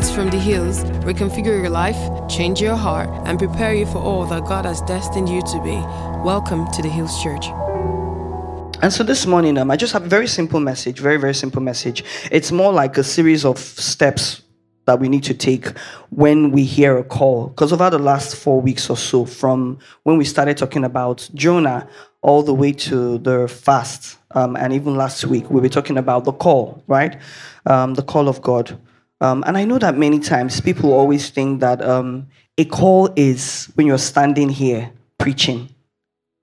Words from the hills reconfigure your life, change your heart, and prepare you for all that God has destined you to be. Welcome to the Hills Church. And so this morning, um, I just have a very simple message, very, very simple message. It's more like a series of steps that we need to take when we hear a call. Because over the last four weeks or so, from when we started talking about Jonah all the way to the fast, um, and even last week, we were talking about the call, right? Um, the call of God. Um, and I know that many times people always think that um, a call is when you're standing here preaching.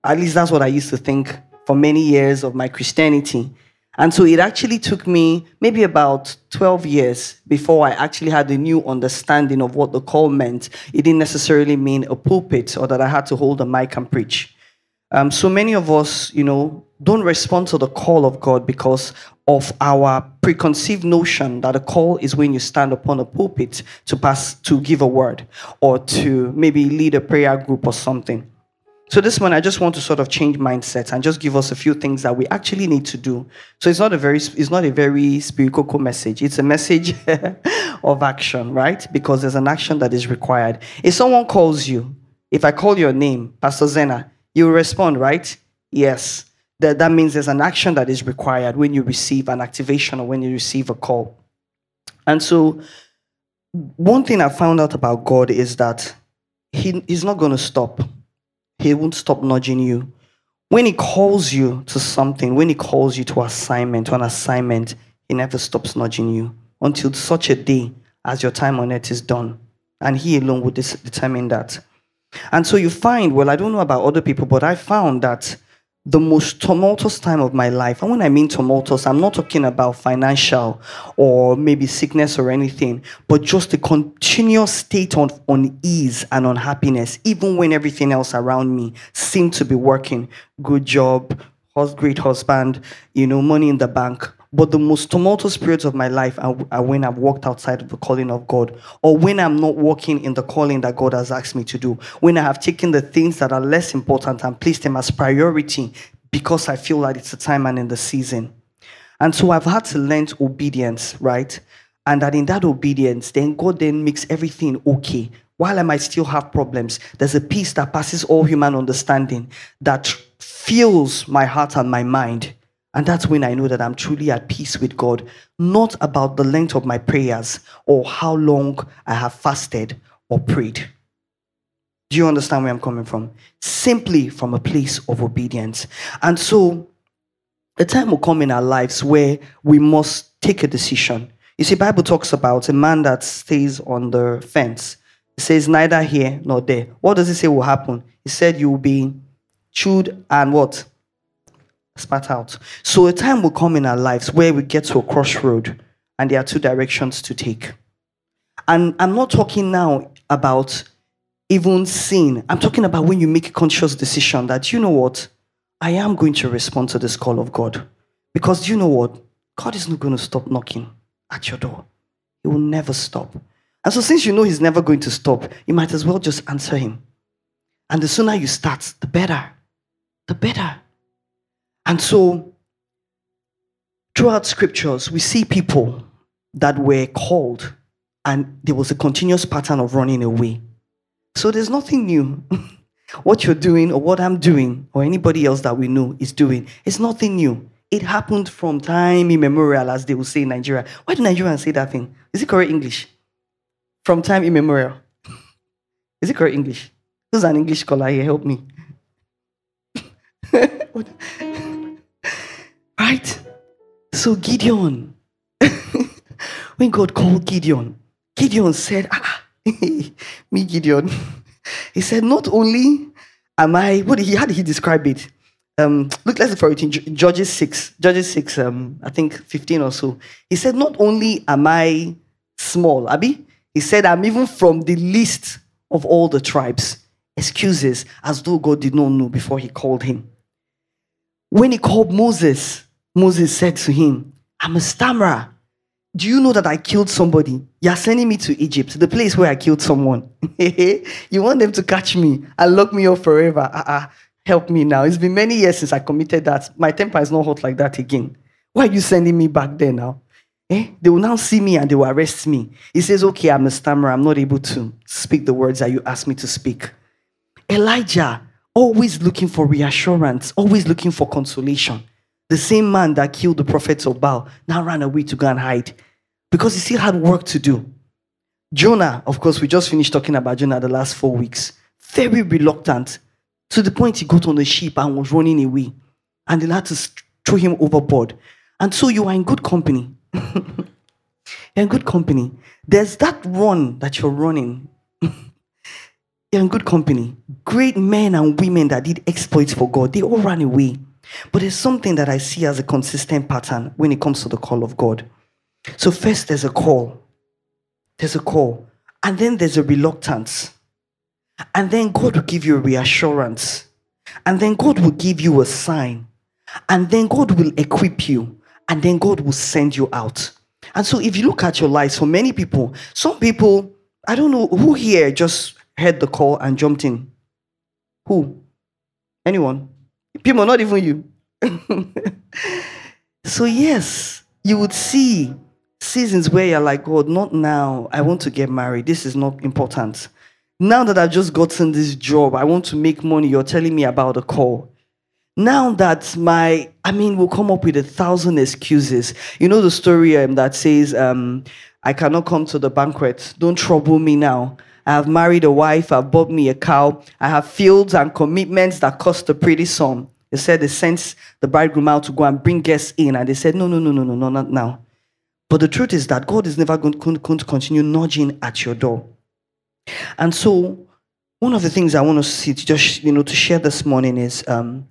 At least that's what I used to think for many years of my Christianity. And so it actually took me maybe about 12 years before I actually had a new understanding of what the call meant. It didn't necessarily mean a pulpit or that I had to hold a mic and preach. Um, so many of us, you know, don't respond to the call of God because of our preconceived notion that a call is when you stand upon a pulpit to pass, to give a word, or to maybe lead a prayer group or something. So this morning, I just want to sort of change mindsets and just give us a few things that we actually need to do. So it's not a very, it's not a very spiritual message. It's a message of action, right? Because there's an action that is required. If someone calls you, if I call your name, Pastor Zena, you respond, right? Yes. That, that means there's an action that is required when you receive an activation or when you receive a call. And so, one thing I found out about God is that he, He's not going to stop he won't stop nudging you. When He calls you to something, when He calls you to assignment, to an assignment, He never stops nudging you until such a day as your time on earth is done. And He alone will determine that. And so you find, well, I don't know about other people, but I found that the most tumultuous time of my life. And when I mean tumultuous, I'm not talking about financial or maybe sickness or anything, but just a continuous state of unease and unhappiness, even when everything else around me seemed to be working. Good job, great husband, you know, money in the bank. But the most tumultuous periods of my life are, are, when I've walked outside of the calling of God, or when I'm not walking in the calling that God has asked me to do, when I have taken the things that are less important and placed them as priority because I feel like it's the time and in the season. And so I've had to learn obedience, right? And that in that obedience, then God then makes everything okay. While I might still have problems, there's a peace that passes all human understanding that fills my heart and my mind and that's when I know that I'm truly at peace with God, not about the length of my prayers or how long I have fasted or prayed. Do you understand where I'm coming from? Simply from a place of obedience. And so, a time will come in our lives where we must take a decision. You see, Bible talks about a man that stays on the fence. It says neither here nor there. What does it say will happen? He said you will be chewed and what? Spat out. So a time will come in our lives where we get to a crossroad and there are two directions to take. And I'm not talking now about even sin. I'm talking about when you make a conscious decision that, you know what, I am going to respond to this call of God. Because you know what? God is not going to stop knocking at your door. He will never stop. And so, since you know He's never going to stop, you might as well just answer Him. And the sooner you start, the better. The better. And so, throughout scriptures, we see people that were called and there was a continuous pattern of running away. So there's nothing new. what you're doing or what I'm doing or anybody else that we know is doing, it's nothing new. It happened from time immemorial, as they will say in Nigeria. Why do Nigerians say that thing? Is it correct English? From time immemorial. is it correct English? Who's an English scholar here? Help me. Right? So Gideon, when God called Gideon, Gideon said, ah, me Gideon. He said, not only am I, what did he, how did he describe it? Um, look, let's look for it in Judges 6, Judges 6, um, I think 15 or so. He said, not only am I small, Abby, he said, I'm even from the least of all the tribes. Excuses as though God did not know before he called him. When he called Moses, Moses said to him, I'm a stammerer. Do you know that I killed somebody? You're sending me to Egypt, the place where I killed someone. you want them to catch me and lock me up forever. Uh-uh. Help me now. It's been many years since I committed that. My temper is not hot like that again. Why are you sending me back there now? Eh? They will now see me and they will arrest me. He says, Okay, I'm a stammerer. I'm not able to speak the words that you asked me to speak. Elijah, always looking for reassurance, always looking for consolation. The same man that killed the prophets of Baal now ran away to go and hide because he still had work to do. Jonah, of course, we just finished talking about Jonah the last four weeks. Very reluctant to the point he got on the ship and was running away. And they had to throw him overboard. And so you are in good company. you're in good company. There's that run that you're running. you're in good company. Great men and women that did exploits for God, they all ran away. But there's something that I see as a consistent pattern when it comes to the call of God. So, first, there's a call. There's a call. And then there's a reluctance. And then God will give you a reassurance. And then God will give you a sign. And then God will equip you. And then God will send you out. And so, if you look at your lives, for many people, some people, I don't know who here just heard the call and jumped in. Who? Anyone? People, not even you. so, yes, you would see seasons where you're like, God, not now. I want to get married. This is not important. Now that I've just gotten this job, I want to make money. You're telling me about a call. Now that my, I mean, we'll come up with a thousand excuses. You know the story um, that says, um, I cannot come to the banquet. Don't trouble me now. I have married a wife. I've bought me a cow. I have fields and commitments that cost a pretty sum. They said they sent the bridegroom out to go and bring guests in. And they said, no, no, no, no, no, no, not now. But the truth is that God is never going to continue nudging at your door. And so, one of the things I want to see, to just you know, to share this morning is um,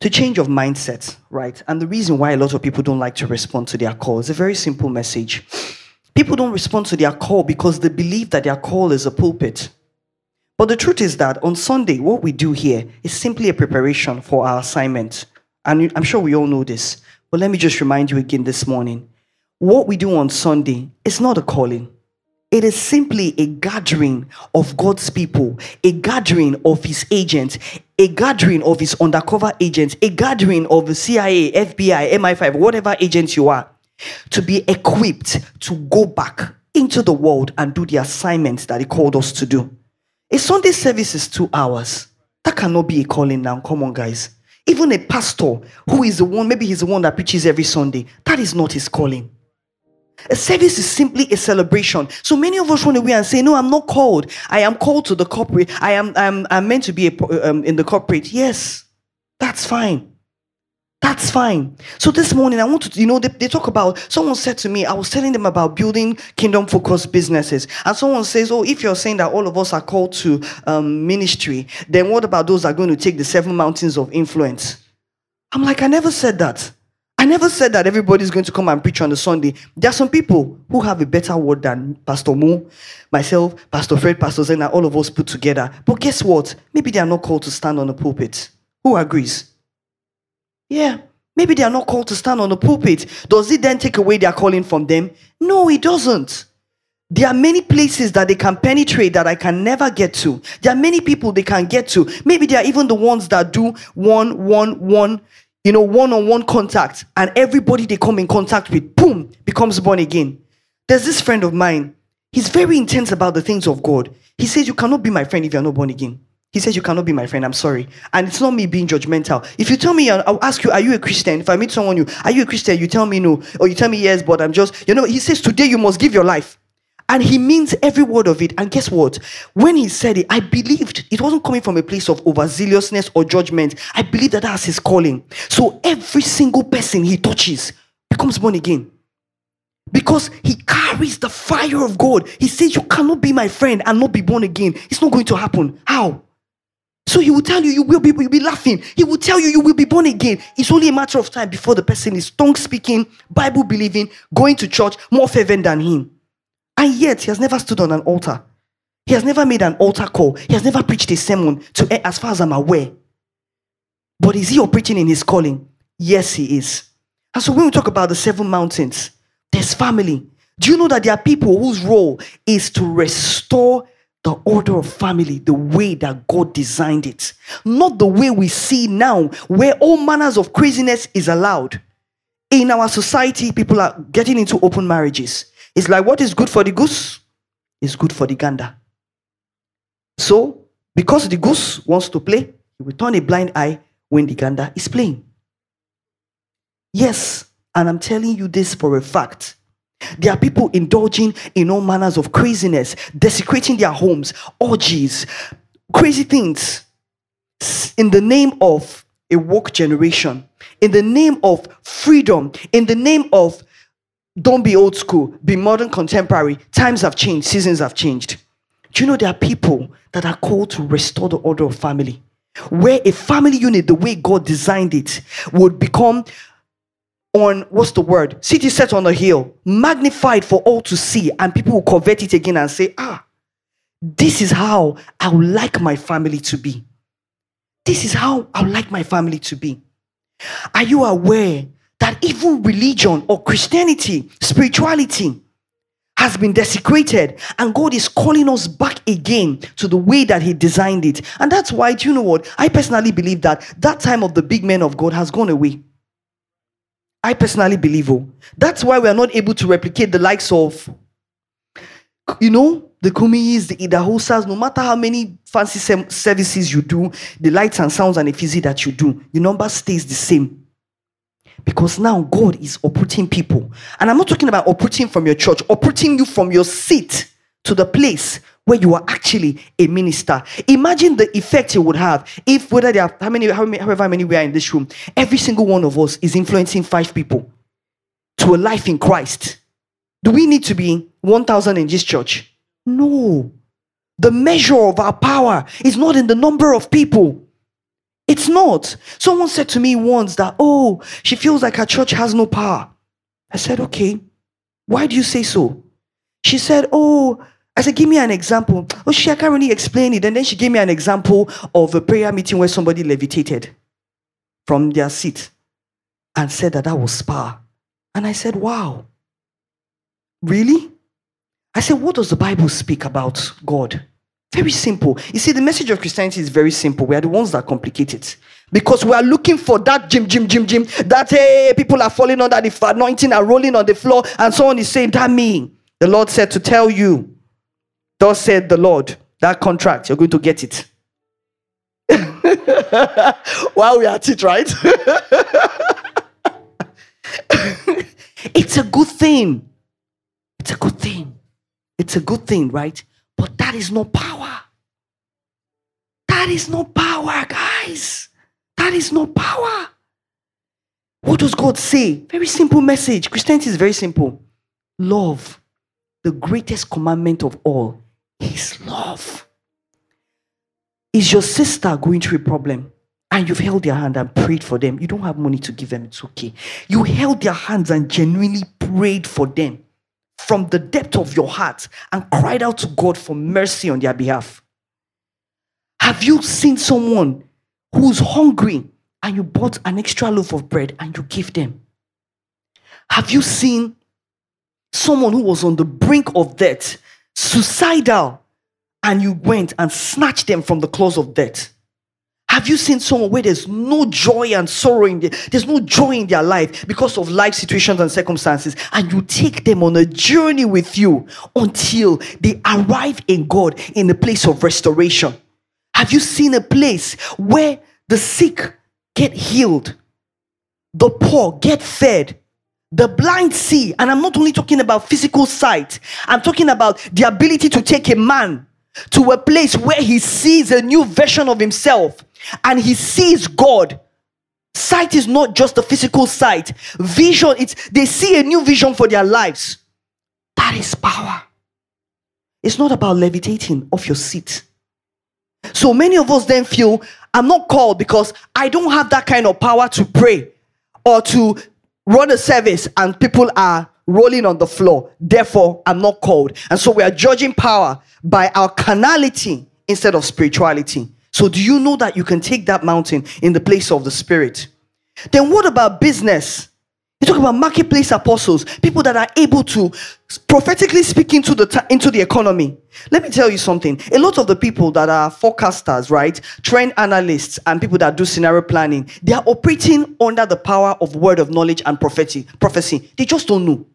to change of mindset, right? And the reason why a lot of people don't like to respond to their call is a very simple message. People don't respond to their call because they believe that their call is a pulpit. But the truth is that on Sunday, what we do here is simply a preparation for our assignment. And I'm sure we all know this. But let me just remind you again this morning. What we do on Sunday is not a calling. It is simply a gathering of God's people, a gathering of his agents, a gathering of his undercover agents, a gathering of the CIA, FBI, MI5, whatever agents you are, to be equipped to go back into the world and do the assignments that he called us to do. A Sunday service is two hours. That cannot be a calling now. Come on, guys. Even a pastor who is the one, maybe he's the one that preaches every Sunday, that is not his calling. A service is simply a celebration. So many of us run away and say, No, I'm not called. I am called to the corporate. I am I'm, I'm meant to be a, um, in the corporate. Yes, that's fine. That's fine. So this morning, I want to, you know, they, they talk about, someone said to me, I was telling them about building kingdom focused businesses. And someone says, Oh, if you're saying that all of us are called to um, ministry, then what about those that are going to take the seven mountains of influence? I'm like, I never said that. I never said that everybody's going to come and preach on the Sunday. There are some people who have a better word than Pastor Mo, myself, Pastor Fred, Pastor Zena, all of us put together. But guess what? Maybe they are not called to stand on the pulpit. Who agrees? Yeah. Maybe they are not called to stand on the pulpit. Does it then take away their calling from them? No, it doesn't. There are many places that they can penetrate that I can never get to. There are many people they can get to. Maybe they are even the ones that do one, one, one you know, one on one contact, and everybody they come in contact with, boom, becomes born again. There's this friend of mine. He's very intense about the things of God. He says, You cannot be my friend if you're not born again. He says, You cannot be my friend. I'm sorry. And it's not me being judgmental. If you tell me, I'll ask you, Are you a Christian? If I meet someone new, Are you a Christian? You tell me no. Or you tell me yes, but I'm just, you know, he says, Today you must give your life. And he means every word of it. And guess what? When he said it, I believed it wasn't coming from a place of overzealousness or judgment. I believe that that's his calling. So every single person he touches becomes born again. Because he carries the fire of God. He says, You cannot be my friend and not be born again. It's not going to happen. How? So he will tell you, you will be, you'll be laughing. He will tell you, you will be born again. It's only a matter of time before the person is tongue speaking, Bible believing, going to church, more fervent than him. And yet, he has never stood on an altar. He has never made an altar call. He has never preached a sermon, to, eh, as far as I'm aware. But is he operating in his calling? Yes, he is. And so, when we talk about the seven mountains, there's family. Do you know that there are people whose role is to restore the order of family the way that God designed it? Not the way we see now, where all manners of craziness is allowed. in our society, people are getting into open marriages. It's like what is good for the goose is good for the gander. So, because the goose wants to play, he will turn a blind eye when the gander is playing. Yes, and I'm telling you this for a fact. There are people indulging in all manners of craziness, desecrating their homes, orgies, crazy things in the name of a woke generation, in the name of freedom, in the name of don't be old school, be modern contemporary. Times have changed, seasons have changed. Do you know there are people that are called to restore the order of family? Where a family unit, the way God designed it, would become on what's the word? City set on a hill, magnified for all to see, and people will convert it again and say, Ah, this is how I would like my family to be. This is how I would like my family to be. Are you aware that even religion or Christianity, spirituality, has been desecrated and God is calling us back again to the way that He designed it. And that's why, do you know what? I personally believe that that time of the big men of God has gone away. I personally believe, oh, that's why we are not able to replicate the likes of, you know, the Kumis, the Idahosas, no matter how many fancy sem- services you do, the lights and sounds and the physics that you do, your number stays the same. Because now God is uprooting people. And I'm not talking about uprooting from your church, uprooting you from your seat to the place where you are actually a minister. Imagine the effect it would have if whether there are how many, how many however many we are in this room, every single one of us is influencing five people to a life in Christ. Do we need to be 1,000 in this church? No. The measure of our power is not in the number of people. It's not. Someone said to me once that, oh, she feels like her church has no power. I said, okay, why do you say so? She said, oh, I said, give me an example. Oh, she, I can't really explain it. And then she gave me an example of a prayer meeting where somebody levitated from their seat and said that that was power. And I said, wow, really? I said, what does the Bible speak about God? Very simple. You see, the message of Christianity is very simple. We are the ones that complicate it. Because we are looking for that Jim, Jim, Jim, Jim, that hey, people are falling under the anointing and rolling on the floor, and someone is saying, That me. The Lord said to tell you, thus said the Lord, that contract, you're going to get it. While we are at it, right? it's a good thing. It's a good thing. It's a good thing, right? But that is no power. That is no power, guys. That is no power. What does God say? Very simple message. Christianity is very simple. Love, the greatest commandment of all, is love. Is your sister going through a problem and you've held their hand and prayed for them? You don't have money to give them, it's okay. You held their hands and genuinely prayed for them from the depth of your heart and cried out to God for mercy on their behalf? Have you seen someone who's hungry and you bought an extra loaf of bread and you give them? Have you seen someone who was on the brink of death, suicidal, and you went and snatched them from the claws of death? Have you seen someone where there's no joy and sorrow in their, there's no joy in their life because of life situations and circumstances, and you take them on a journey with you until they arrive in God in a place of restoration? Have you seen a place where the sick get healed, the poor get fed, the blind see? And I'm not only talking about physical sight, I'm talking about the ability to take a man to a place where he sees a new version of himself and he sees God. Sight is not just a physical sight. Vision, it's they see a new vision for their lives. That is power. It's not about levitating off your seat. So many of us then feel I'm not called because I don't have that kind of power to pray or to run a service and people are rolling on the floor. Therefore, I'm not called. And so we are judging power by our carnality instead of spirituality. So, do you know that you can take that mountain in the place of the spirit? Then, what about business? You talk about marketplace apostles, people that are able to prophetically speak into the into the economy. Let me tell you something. A lot of the people that are forecasters, right, trend analysts, and people that do scenario planning, they are operating under the power of word of knowledge and prophecy. Prophecy. They just don't know.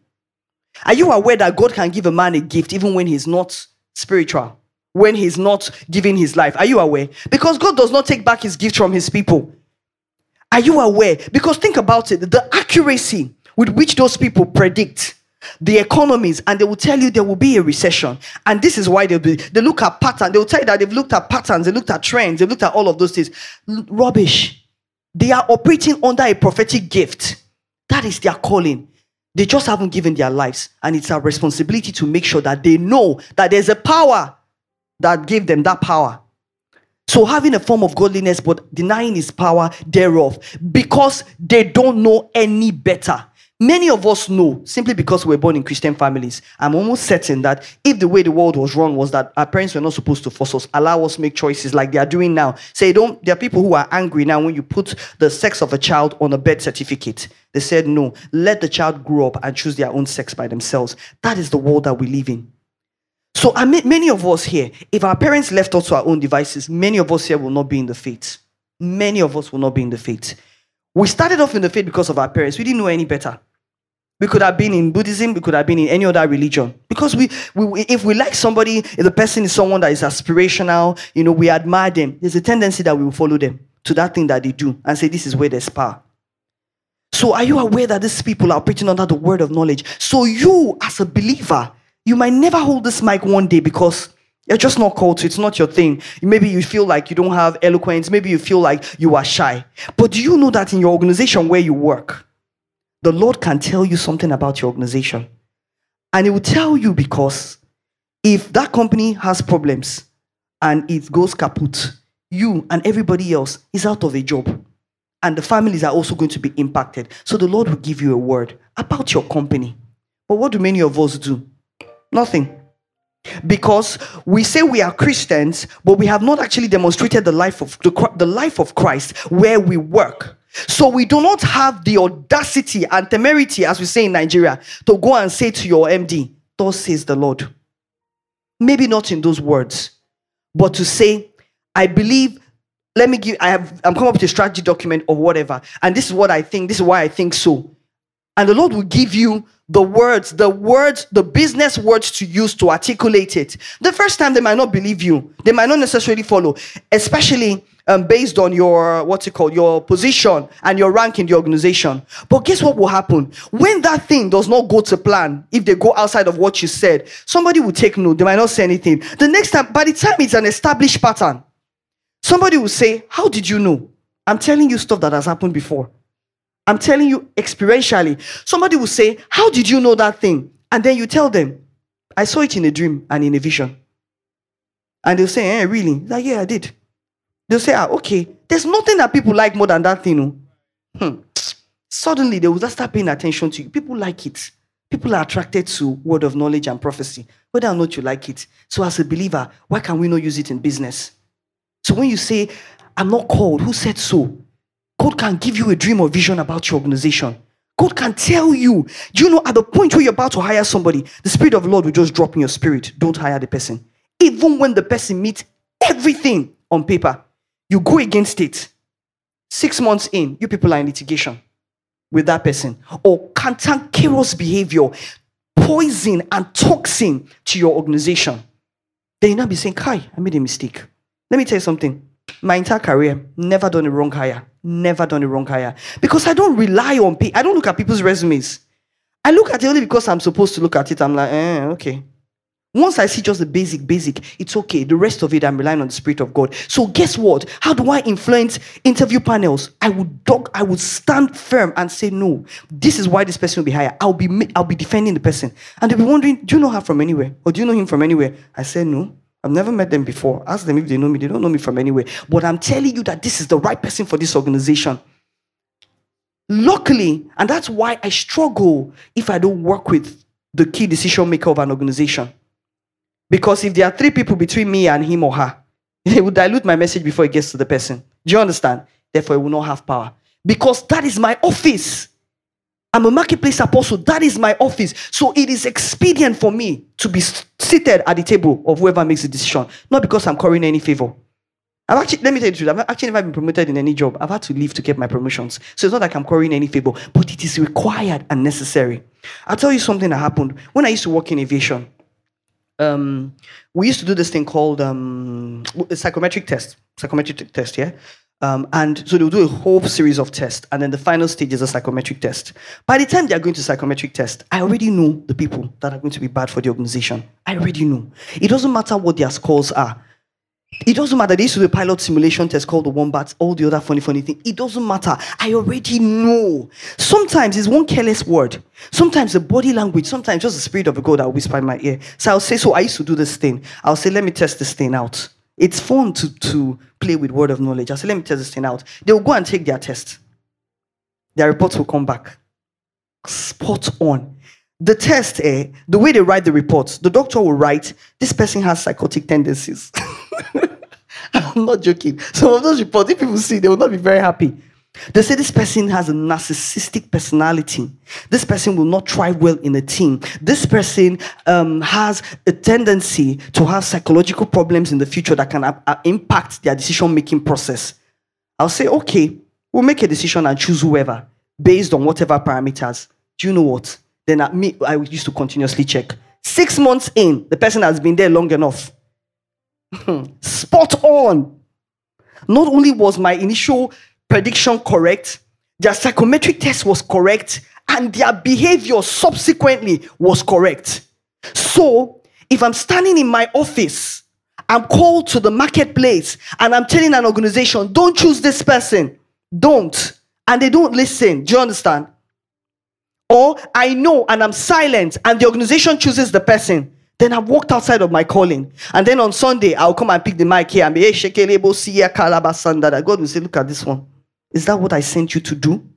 Are you aware that God can give a man a gift even when he's not spiritual? When he's not giving his life? Are you aware? Because God does not take back his gift from his people. Are you aware? Because think about it the accuracy with which those people predict the economies and they will tell you there will be a recession. And this is why they'll be, they look at patterns. They'll tell you that they've looked at patterns, they looked at trends, they looked at all of those things. Rubbish. They are operating under a prophetic gift. That is their calling. They just haven't given their lives. And it's our responsibility to make sure that they know that there's a power that gave them that power. So having a form of godliness but denying his power thereof because they don't know any better. Many of us know simply because we are born in Christian families. I'm almost certain that if the way the world was run was that our parents were not supposed to force us, allow us make choices like they are doing now. Say don't there are people who are angry now when you put the sex of a child on a birth certificate. They said no, let the child grow up and choose their own sex by themselves. That is the world that we live in. So I mean, many of us here, if our parents left us to our own devices, many of us here will not be in the faith. Many of us will not be in the faith. We started off in the faith because of our parents. We didn't know any better. We could have been in Buddhism, we could have been in any other religion. Because we, we if we like somebody, if the person is someone that is aspirational, you know, we admire them, there's a tendency that we will follow them to that thing that they do and say, This is where there's power. So, are you aware that these people are preaching under the word of knowledge? So, you, as a believer, you might never hold this mic one day because you're just not called to. It's not your thing. Maybe you feel like you don't have eloquence. Maybe you feel like you are shy. But do you know that in your organization where you work, the Lord can tell you something about your organization? And He will tell you because if that company has problems and it goes kaput, you and everybody else is out of a job. And the families are also going to be impacted. So the Lord will give you a word about your company. But what do many of us do? Nothing. Because we say we are Christians, but we have not actually demonstrated the life of the, the life of Christ where we work. So we do not have the audacity and temerity, as we say in Nigeria, to go and say to your MD, "Thus says the Lord." Maybe not in those words, but to say, "I believe." Let me give. I have. I'm coming up with a strategy document or whatever, and this is what I think. This is why I think so. And the Lord will give you the words, the words, the business words to use to articulate it. The first time they might not believe you, they might not necessarily follow, especially um, based on your what's it called, your position and your rank in the organization. But guess what will happen when that thing does not go to plan? If they go outside of what you said, somebody will take note. They might not say anything. The next time, by the time it's an established pattern, somebody will say, "How did you know?" I'm telling you stuff that has happened before. I'm telling you experientially. Somebody will say, How did you know that thing? And then you tell them, I saw it in a dream and in a vision. And they'll say, Eh, really? Like, yeah, I did. They'll say, Ah, okay. There's nothing that people like more than that thing. Hmm. Suddenly they will just start paying attention to you. People like it. People are attracted to word of knowledge and prophecy, whether or not you like it. So, as a believer, why can we not use it in business? So, when you say, I'm not called, who said so? God can give you a dream or vision about your organization. God can tell you. Do you know at the point where you're about to hire somebody, the Spirit of the Lord will just drop in your spirit. Don't hire the person. Even when the person meets everything on paper, you go against it. Six months in, you people are in litigation with that person. Or cantankerous behavior, poison and toxin to your organization. Then you now be saying, Kai, I made a mistake. Let me tell you something. My entire career, never done a wrong hire never done a wrong hire because I don't rely on people. I don't look at people's resumes. I look at it only because I'm supposed to look at it. I'm like, eh, okay. Once I see just the basic, basic, it's okay. The rest of it, I'm relying on the Spirit of God. So guess what? How do I influence interview panels? I would dog, I would stand firm and say, no, this is why this person will be hired. I'll be, I'll be defending the person. And they'll be wondering, do you know her from anywhere? Or do you know him from anywhere? I said, no. I've never met them before. Ask them if they know me. They don't know me from anywhere. But I'm telling you that this is the right person for this organization. Luckily, and that's why I struggle if I don't work with the key decision maker of an organization. Because if there are three people between me and him or her, they will dilute my message before it gets to the person. Do you understand? Therefore, it will not have power. Because that is my office. I'm a marketplace apostle. That is my office. So it is expedient for me to be seated at the table of whoever makes the decision, not because I'm currying any favor. I've actually, let me tell you the truth, I've actually never been promoted in any job. I've had to leave to get my promotions. So it's not like I'm currying any favor, but it is required and necessary. I'll tell you something that happened. When I used to work in aviation, um, we used to do this thing called um, psychometric test. Psychometric test, yeah? Um, and so they'll do a whole series of tests, and then the final stage is a psychometric test. By the time they are going to psychometric test, I already know the people that are going to be bad for the organization. I already know. It doesn't matter what their scores are. It doesn't matter. They used to do a pilot simulation test called the Wombats, all the other funny, funny thing. It doesn't matter. I already know. Sometimes it's one careless word. Sometimes the body language. Sometimes just the spirit of a God that will whisper in my ear. So I'll say, so I used to do this thing. I'll say, let me test this thing out. It's fun to, to play with word of knowledge. I say, let me test this thing out. They will go and take their test. Their reports will come back. Spot on. The test, eh, the way they write the reports, the doctor will write, this person has psychotic tendencies. I'm not joking. Some of those reports, if people see, they will not be very happy. They say this person has a narcissistic personality. This person will not thrive well in a team. This person um, has a tendency to have psychological problems in the future that can uh, uh impact their decision making process. I'll say, okay, we'll make a decision and choose whoever based on whatever parameters. Do you know what? Then at me, I used to continuously check. Six months in, the person has been there long enough. Spot on. Not only was my initial prediction correct, their psychometric test was correct, and their behavior subsequently was correct. So, if I'm standing in my office, I'm called to the marketplace, and I'm telling an organization, don't choose this person, don't, and they don't listen. Do you understand? Or I know and I'm silent, and the organization chooses the person. Then I've walked outside of my calling. And then on Sunday, I'll come and pick the mic here and be, hey. God will say, look at this one. Is that what I sent you to do?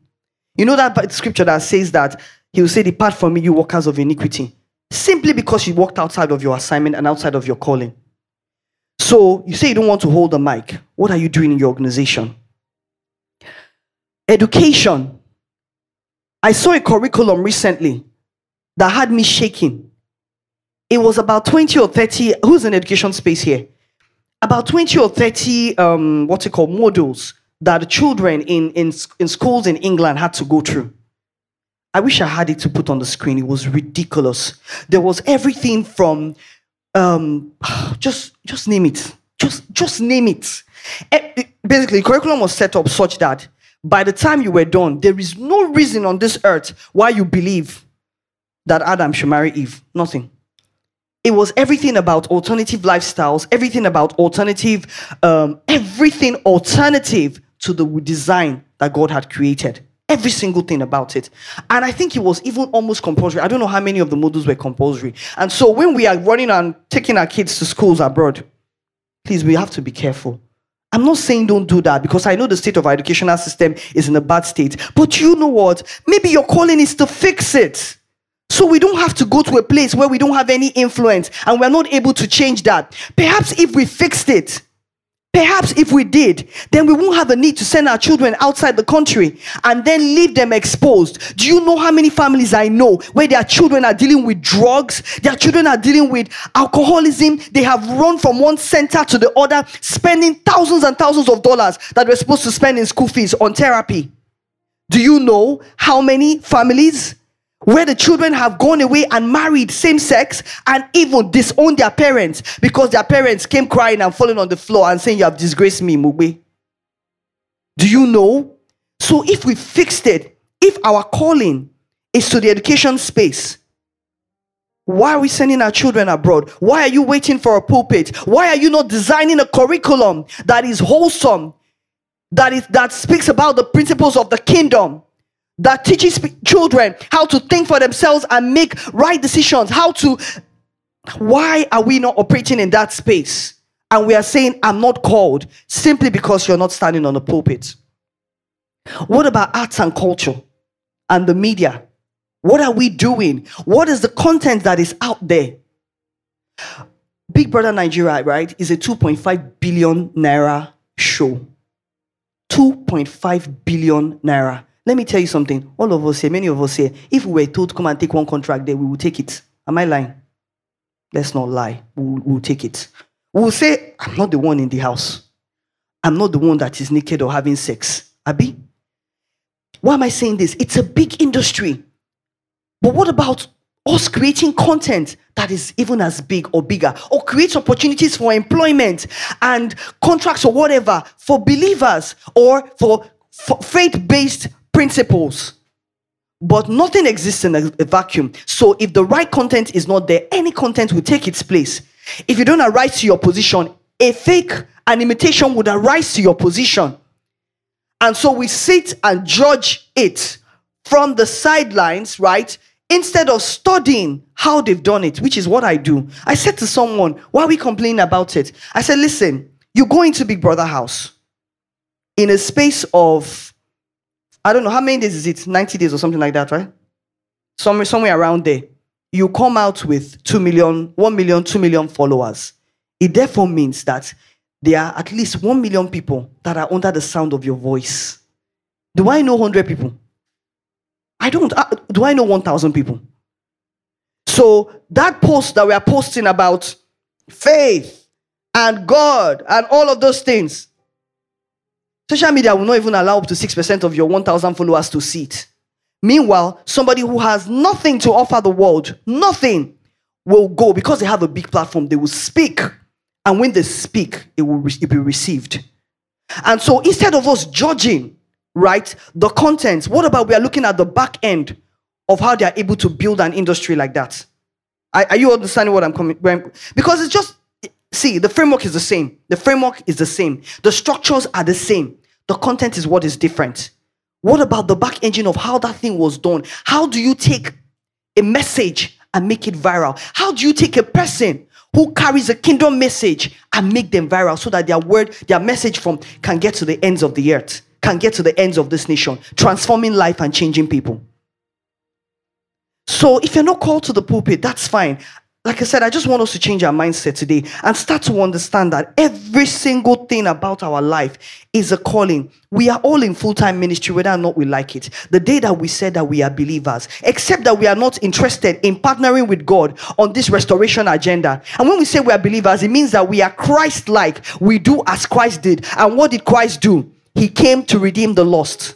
You know that scripture that says that he will say, Depart from me, you workers of iniquity. Simply because you walked outside of your assignment and outside of your calling. So you say you don't want to hold the mic. What are you doing in your organization? Education. I saw a curriculum recently that had me shaking. It was about 20 or 30, who's in education space here? About 20 or 30, um, what's it called, modules that children in, in, in schools in England had to go through. I wish I had it to put on the screen. It was ridiculous. There was everything from um, just just name it. Just just name it. Eh, basically, curriculum was set up such that by the time you were done, there is no reason on this earth why you believe that Adam should marry Eve. Nothing. It was everything about alternative lifestyles, everything about alternative, um, everything alternative to the design that God had created. Every single thing about it. And I think it was even almost compulsory. I don't know how many of the modules were compulsory. And so when we are running and taking our kids to schools abroad, please, we have to be careful. I'm not saying don't do that because I know the state of our educational system is in a bad state. But you know what? Maybe your calling is to fix it. So we don't have to go to a place where we don't have any influence and we're not able to change that. Perhaps if we fixed it, Perhaps if we did, then we won't have a need to send our children outside the country and then leave them exposed. Do you know how many families I know where their children are dealing with drugs? Their children are dealing with alcoholism. They have run from one center to the other, spending thousands and thousands of dollars that we're supposed to spend in school fees on therapy. Do you know how many families where the children have gone away and married same sex and even disowned their parents because their parents came crying and falling on the floor and saying, You have disgraced me, Mugbe. Do you know? So, if we fixed it, if our calling is to the education space, why are we sending our children abroad? Why are you waiting for a pulpit? Why are you not designing a curriculum that is wholesome, that is that speaks about the principles of the kingdom? That teaches children how to think for themselves and make right decisions. How to, why are we not operating in that space? And we are saying, I'm not called simply because you're not standing on the pulpit. What about arts and culture and the media? What are we doing? What is the content that is out there? Big Brother Nigeria, right, is a 2.5 billion naira show. 2.5 billion naira Let me tell you something. All of us here, many of us here, if we were told to come and take one contract there, we will take it. Am I lying? Let's not lie. We'll, we'll take it. We'll say, I'm not the one in the house. I'm not the one that is naked or having sex. Abi? Why am I saying this? It's a big industry. But what about us creating content that is even as big or bigger, or creates opportunities for employment and contracts or whatever for believers or for, for faith based principles? But nothing exists in a, vacuum. So if the right content is not there, any content will take its place. If you don't arise to your position, a fake, an imitation would arise to your position. And so we sit and judge it from the sidelines, right? Instead of studying how they've done it, which is what I do. I said to someone, why are we complaining about it? I said, listen, you go into Big Brother house in a space of, I don't know, how many days is it? 90 days or something like that, right? Somewhere, somewhere around there. You come out with 2 million, 1 million, 2 million followers. It therefore means that there are at least 1 million people that are under the sound of your voice. Do I know 100 people? I don't. Uh, do I know 1,000 people? So that post that we are posting about faith and God and all of those things, social media will not even allow up to 6% of your 1,000 followers to see it. Meanwhile, somebody who has nothing to offer the world, nothing, will go because they have a big platform. They will speak. And when they speak, it will, it will be received. And so instead of us judging, right, the content, what about we are looking at the back end of how they are able to build an industry like that? Are, are you understanding what I'm coming? Because it's just, see, the framework is the same. The framework is the same. The structures are the same. The content is what is different. What about the back engine of how that thing was done? How do you take a message and make it viral? How do you take a person who carries a kingdom message and make them viral so that their word, their message from can get to the ends of the earth, can get to the ends of this nation, transforming life and changing people. So if you're not called to the pulpit, that's fine like I said, I just want us to change our mindset today and start to understand that every single thing about our life is a calling. We are all in full time ministry, whether or not we like it. The day that we said that we are believers, except that we are not interested in partnering with God on this restoration agenda. And when we say we are believers, it means that we are Christ like. We do as Christ did. And what did Christ do? He came to redeem the lost.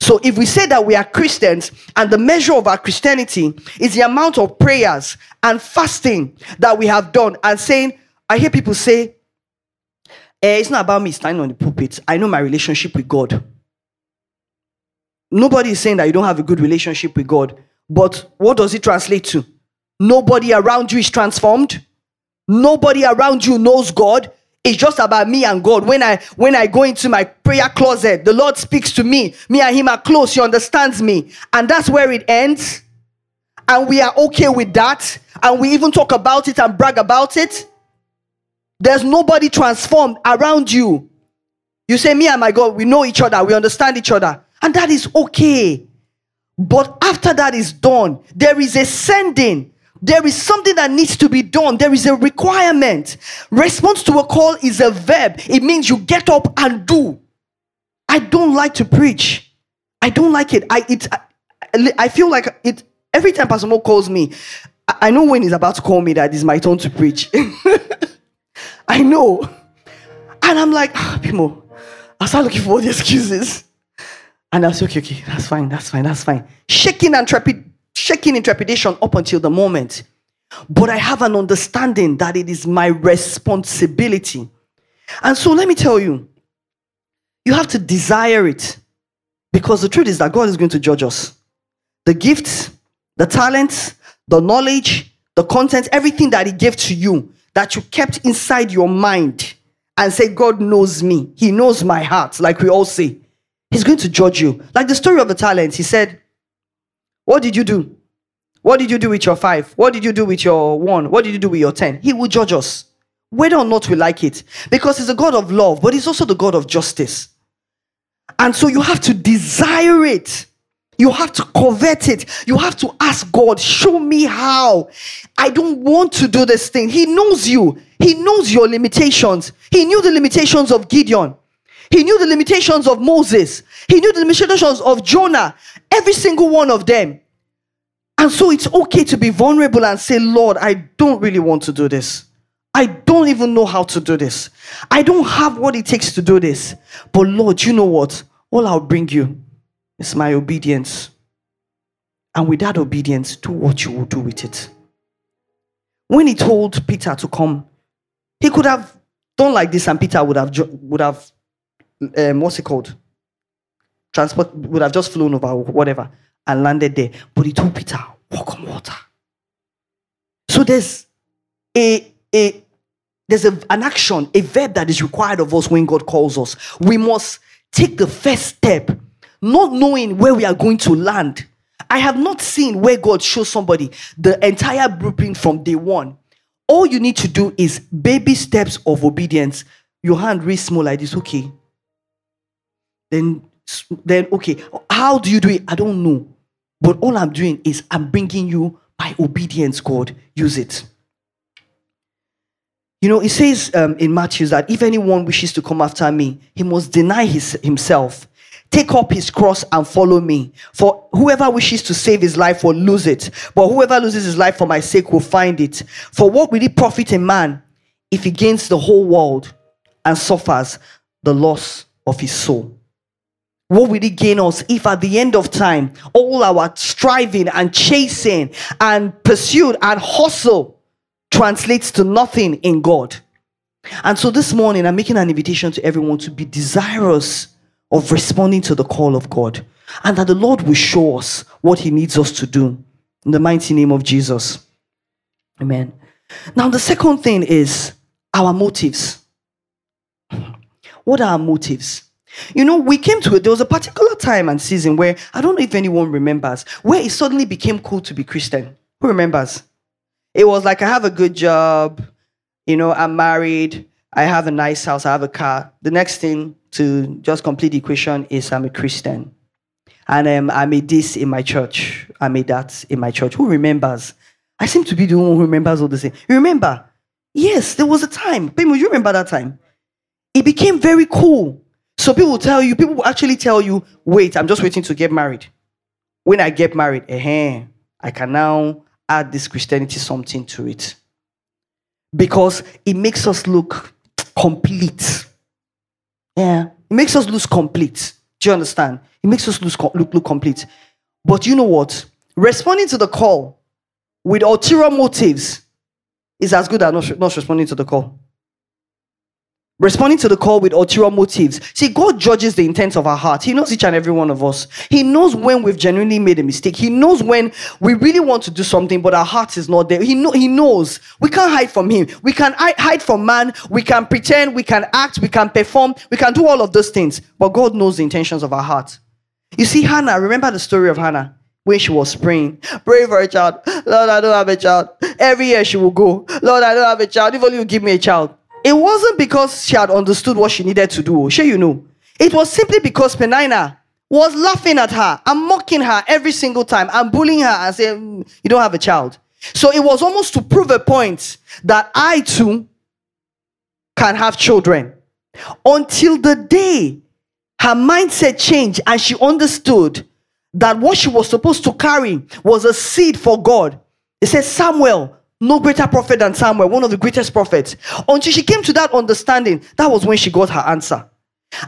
So if we say that we are Christians and the measure of our Christianity is the amount of prayers and fasting that we have done and saying, I hear people say, eh, it's not about me standing on the pulpit. I know my relationship with God. Nobody is saying that you don't have a good relationship with God. But what does it translate to? Nobody around you is transformed. Nobody around you knows God. It's just about me and God. When I when I go into my prayer closet, the Lord speaks to me. Me and him are close. He understands me. And that's where it ends. And we are okay with that. And we even talk about it and brag about it. There's nobody transformed around you. You say, Me and my God, we know each other, we understand each other. And that is okay. But after that is done, there is a sending there is something that needs to be done. There is a requirement. Response to a call is a verb. It means you get up and do. I don't like to preach. I don't like it. I it I, I feel like it every time Pastor Mo calls me, I, I know when he's about to call me that it's my turn to preach. I know. And I'm like, ah, Pimo, I start looking for all the excuses. And I say, okay, okay, that's fine, that's fine, that's fine. Shaking and trepid shaking in trepidation up until the moment. But I have an understanding that it is my responsibility. And so let me tell you, you have to desire it because the truth is that God is going to judge us. The gifts, the talents, the knowledge, the content, everything that He gave to you that you kept inside your mind and say, God knows me. He knows my heart, like we all say. He's going to judge you. Like the story of the talents, He said, what did you do? What did you do with your five? What did you do with your one? What did you do with your ten? He will judge us, whether or not we like it, because He's a God of love, but He's also the God of justice. And so you have to desire it. You have to covet it. You have to ask God, show me how. I don't want to do this thing. He knows you. He knows your limitations. He knew the limitations of Gideon. He knew the limitations of Moses. He knew the limitations of Jonah. Every single one of them. And so it's okay to be vulnerable and say, Lord, I don't really want to do this. I don't even know how to do this. I don't have what it takes to do this. But Lord, you know what? All I'll bring you is my obedience. And with that obedience, do what you will do with it. When he told Peter to come, he could have done like this, and Peter would have would have um, what's it called? Transport would have just flown over whatever and landed there. But he told Peter, walk on water. So there's a, a there's a, an action, a verb that is required of us when God calls us. We must take the first step, not knowing where we are going to land. I have not seen where God shows somebody the entire blueprint from day one. All you need to do is baby steps of obedience. Your hand reads small like this, okay. Then, then okay. How do you do it? I don't know. But all I'm doing is I'm bringing you by obedience, God. Use it. You know, it says um, in Matthew that if anyone wishes to come after me, he must deny his, himself, take up his cross, and follow me. For whoever wishes to save his life will lose it, but whoever loses his life for my sake will find it. For what will it profit a man if he gains the whole world and suffers the loss of his soul? What will it gain us if at the end of time, all our striving and chasing and pursuit and hustle translates to nothing in God? And so this morning, I'm making an invitation to everyone to be desirous of responding to the call of God and that the Lord will show us what He needs us to do in the mighty name of Jesus. Amen. Now, the second thing is our motives. What are our motives? You know, we came to it. There was a particular time and season where I don't know if anyone remembers where it suddenly became cool to be Christian. Who remembers? It was like I have a good job, you know, I'm married, I have a nice house, I have a car. The next thing to just complete the equation is I'm a Christian. And um, I made this in my church. I made that in my church. Who remembers? I seem to be the one who remembers all the same. You remember? Yes, there was a time. People, you remember that time? It became very cool so people will tell you, people will actually tell you, wait, I'm just waiting to get married. When I get married, eh, I can now add this Christianity something to it. Because it makes us look complete. Yeah. It makes us look complete. Do you understand? It makes us look, look, look complete. But you know what? Responding to the call with ulterior motives is as good as not, not responding to the call responding to the call with ulterior motives. See, God judges the intent of our heart. He knows each and every one of us. He knows when we've genuinely made a mistake. He knows when we really want to do something, but our heart is not there. He, know, he knows. We can't hide from Him. We can hide from man. We can pretend. We can act. We can perform. We can do all of those things. But God knows the intentions of our heart. You see, Hannah, remember the story of Hannah? when she was praying. Pray for a child. Lord, I don't have a child. Every year she will go. Lord, I don't have a child. If only you give me a child. It wasn't because she had understood what she needed to do. Sure, you know. It was simply because Peninnah was laughing at her and mocking her every single time and bullying her and saying, mm, You don't have a child. So it was almost to prove a point that I too can have children. Until the day her mindset changed and she understood that what she was supposed to carry was a seed for God. It says, Samuel, no greater prophet than Samuel, one of the greatest prophets. Until she came to that understanding, that was when she got her answer.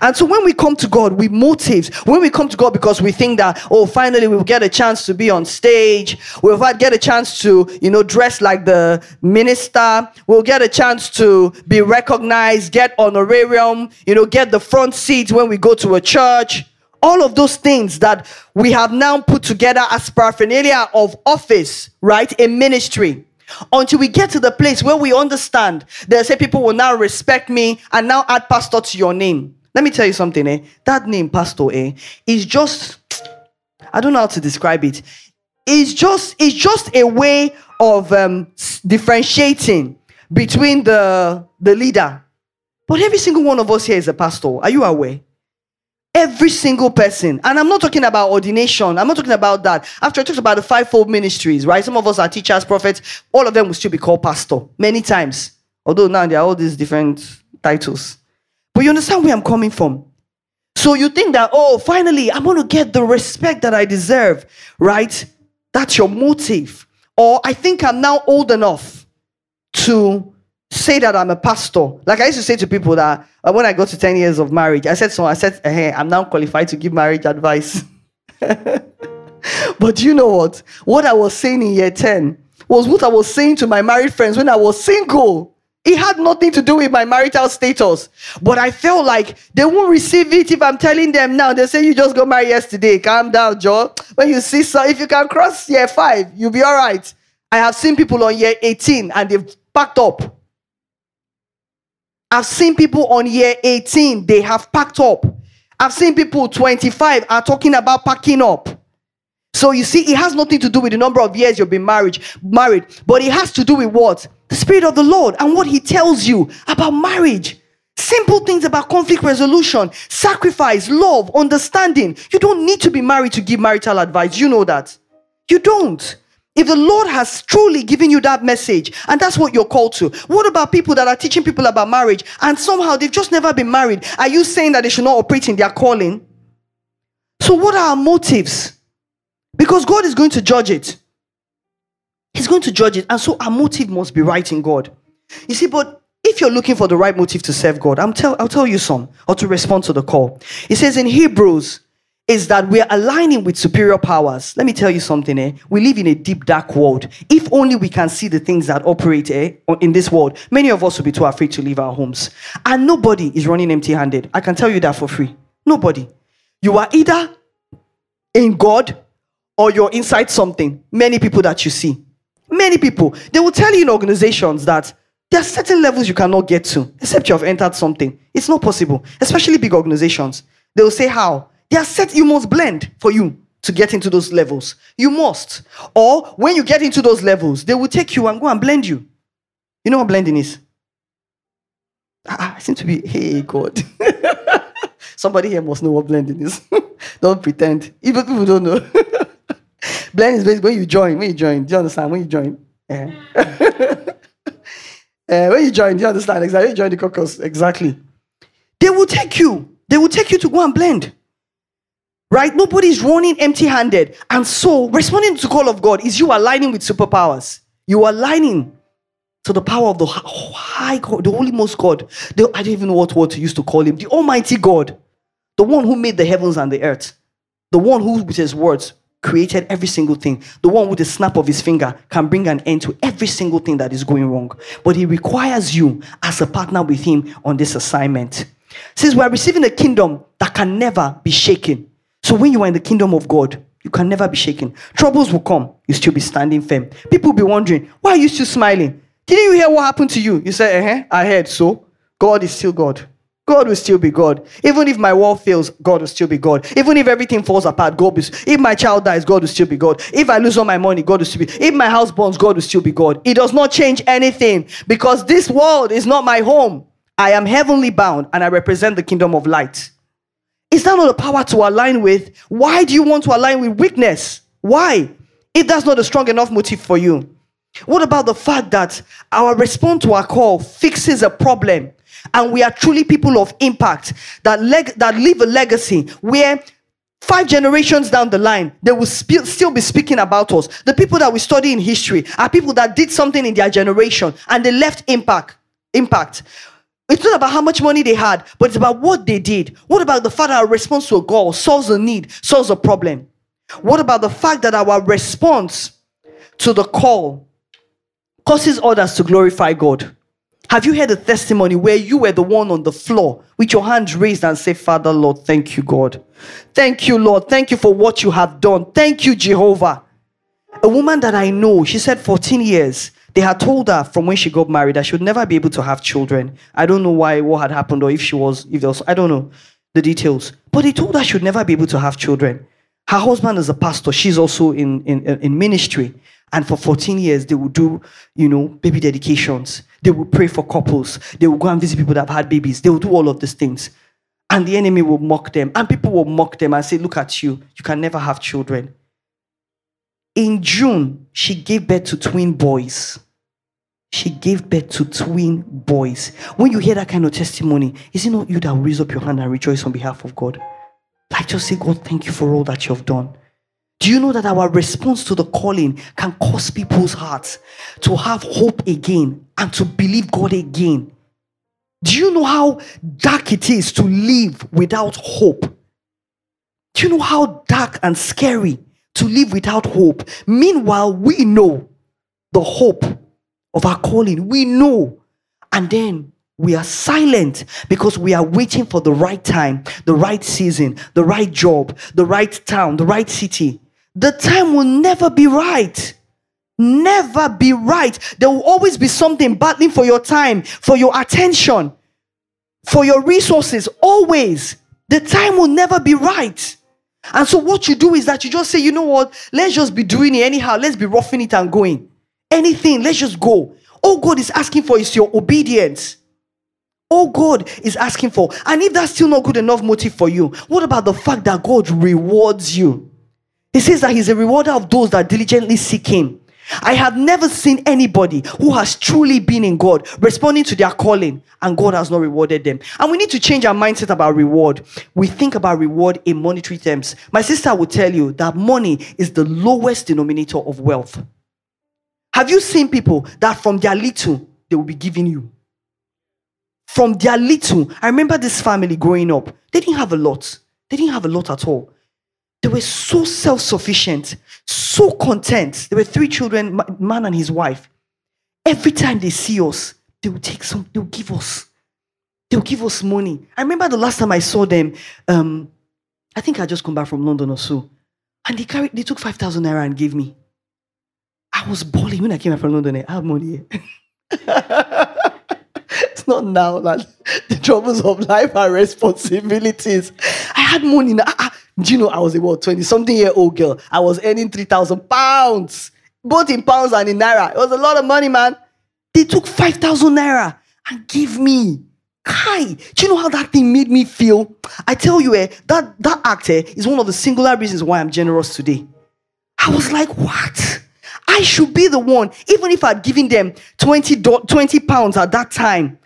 And so when we come to God with motives, when we come to God because we think that, oh, finally we'll get a chance to be on stage, we'll get a chance to, you know, dress like the minister, we'll get a chance to be recognized, get honorarium, you know, get the front seat when we go to a church. All of those things that we have now put together as paraphernalia of office, right? A ministry until we get to the place where we understand that say people will now respect me and now add pastor to your name. Let me tell you something, eh? That name, pastor, eh, is just I don't know how to describe it. It's just it's just a way of um, differentiating between the the leader. But every single one of us here is a pastor. Are you aware? Every single person. And I'm not talking about ordination. I'm not talking about that. After I talked about the fivefold ministries, right? Some of us are teachers, prophets. All of them will still be called pastor many times. Although now there are all these different titles. But you understand where I'm coming from? So you think that, oh, finally, I'm going to get the respect that I deserve, right? That's your motive. Or I think I'm now old enough to say that I'm a pastor. Like I used to say to people that uh, when I got to 10 years of marriage, I said so I said, hey, I'm now qualified to give marriage advice. but you know what? What I was saying in year 10 was what I was saying to my married friends when I was single. It had nothing to do with my marital status. But I felt like they won't receive it if I'm telling them now. They say you just got married yesterday. Calm down, Joe. When you see so if you can cross year five, you'll be all right. I have seen people on year 18 and they've packed up. I've seen people on year 18, they have packed up. I've seen people 25 are talking about packing up. So you see, it has nothing to do with the number of years you've been married, married, but it has to do with what? The Spirit of the Lord and what He tells you about marriage. Simple things about conflict resolution, sacrifice, love, understanding. You don't need to be married to give marital advice. You know that. You don't. If the Lord has truly given you that message, and that's what you're called to, what about people that are teaching people about marriage and somehow they've just never been married? Are you saying that they should not operate in their calling? So, what are our motives? Because God is going to judge it. He's going to judge it. And so, our motive must be right in God. You see, but if you're looking for the right motive to serve God, I'm tell, I'll tell you some, or to respond to the call. It says in Hebrews is that we're aligning with superior powers. Let me tell you something, eh? We live in a deep, dark world. If only we can see the things that operate eh, in this world, many of us will be too afraid to leave our homes. And nobody is running empty handed. I can tell you that for free. Nobody. You are either in God or you're inside something. Many people that you see. Many people. They will tell you in organizations that there are certain levels you cannot get to, except you have entered something. It's not possible, especially big organizations. They will say, How? They are set, you must blend for you to get into those levels. You must. Or when you get into those levels, they will take you and go and blend you. You know what blending is? Ah, ah, I seem to be, hey, God. Somebody here must know what blending is. don't pretend. Even people don't know. blending is basically when you join. When you join, do you understand? When you join. Yeah. uh, eh, when you join, do you understand? Exactly. you join the caucus. Exactly. They will take you. They will take you to go and blend. Right? Nobody's running empty handed. And so, responding to the call of God is you aligning with superpowers. You are aligning to the power of the high God, the Holy Most God. The, I don't even know what word to use to call him. The Almighty God. The one who made the heavens and the earth. The one who, with his words, created every single thing. The one with the snap of his finger can bring an end to every single thing that is going wrong. But he requires you as a partner with him on this assignment. Since we are receiving a kingdom that can never be shaken. So when you are in the kingdom of God, you can never be shaken. Troubles will come, you still be standing firm. People will be wondering, why are you still smiling? Didn't you hear what happened to you? You say, uh-huh, I heard. So God is still God. God will still be God. Even if my world fails, God will still be God. Even if everything falls apart, God will. If my child dies, God will still be God. If I lose all my money, God will still be. If my house burns, God will still be God. It does not change anything because this world is not my home. I am heavenly bound and I represent the kingdom of light. Is that not a power to align with? Why do you want to align with weakness? Why? If that's not a strong enough motive for you. What about the fact that our response to our call fixes a problem and we are truly people of impact that, leg- that leave a legacy where five generations down the line they will sp- still be speaking about us the people that we study in history are people that did something in their generation and they left impact impact it's not about how much money they had, but it's about what they did. What about the fact that our response to a goal solves a need, solves a problem? What about the fact that our response to the call causes others to glorify God? Have you heard a testimony where you were the one on the floor with your hands raised and say, Father, Lord, thank you, God. Thank you, Lord. Thank you for what you have done. Thank you, Jehovah. A woman that I know, she said 14 years. They had told her from when she got married that she would never be able to have children. I don't know why, what had happened, or if she was, if there was, I don't know the details. But they told her she would never be able to have children. Her husband is a pastor. She's also in, in, in ministry. And for 14 years, they would do, you know, baby dedications. They would pray for couples. They would go and visit people that have had babies. They would do all of these things. And the enemy will mock them. And people will mock them and say, Look at you. You can never have children. In June, she gave birth to twin boys. she gave birth to twin boys. When you hear that kind of testimony, is it not you that will raise up your hand and rejoice on behalf of God? Like just say, God, thank you for all that you have done. Do you know that our response to the calling can cause people's hearts to have hope again and to believe God again? Do you know how dark it is to live without hope? Do you know how dark and scary to live without hope? Meanwhile, we know the hope of our calling. We know. And then we are silent because we are waiting for the right time, the right season, the right job, the right town, the right city. The time will never be right. Never be right. There will always be something battling for your time, for your attention, for your resources. Always. The time will never be right. And so, what you do is that you just say, you know what, let's just be doing it anyhow. Let's be roughing it and going. Anything, let's just go. All God is asking for is your obedience. All God is asking for. And if that's still not good enough motive for you, what about the fact that God rewards you? He says that He's a rewarder of those that diligently seek Him. I have never seen anybody who has truly been in God responding to their calling and God has not rewarded them. And we need to change our mindset about reward. We think about reward in monetary terms. My sister will tell you that money is the lowest denominator of wealth. Have you seen people that from their little they will be giving you? From their little, I remember this family growing up. They didn't have a lot. They didn't have a lot at all. They were so self sufficient, so content. There were three children, man and his wife. Every time they see us, they will take some, they'll give us. They'll give us money. I remember the last time I saw them, um, I think I just come back from London or so. And they carried, they took 5,000 naira and gave me. I was bawling when I came back from London. I have money. it's not now that the troubles of life are responsibilities. I had money. Now. I, do you know I was a what, 20 something year old girl? I was earning 3,000 pounds, both in pounds and in naira. It was a lot of money, man. They took 5,000 naira and gave me. Kai, do you know how that thing made me feel? I tell you, eh, that, that act eh, is one of the singular reasons why I'm generous today. I was like, what? I should be the one, even if I'd given them 20, 20 pounds at that time.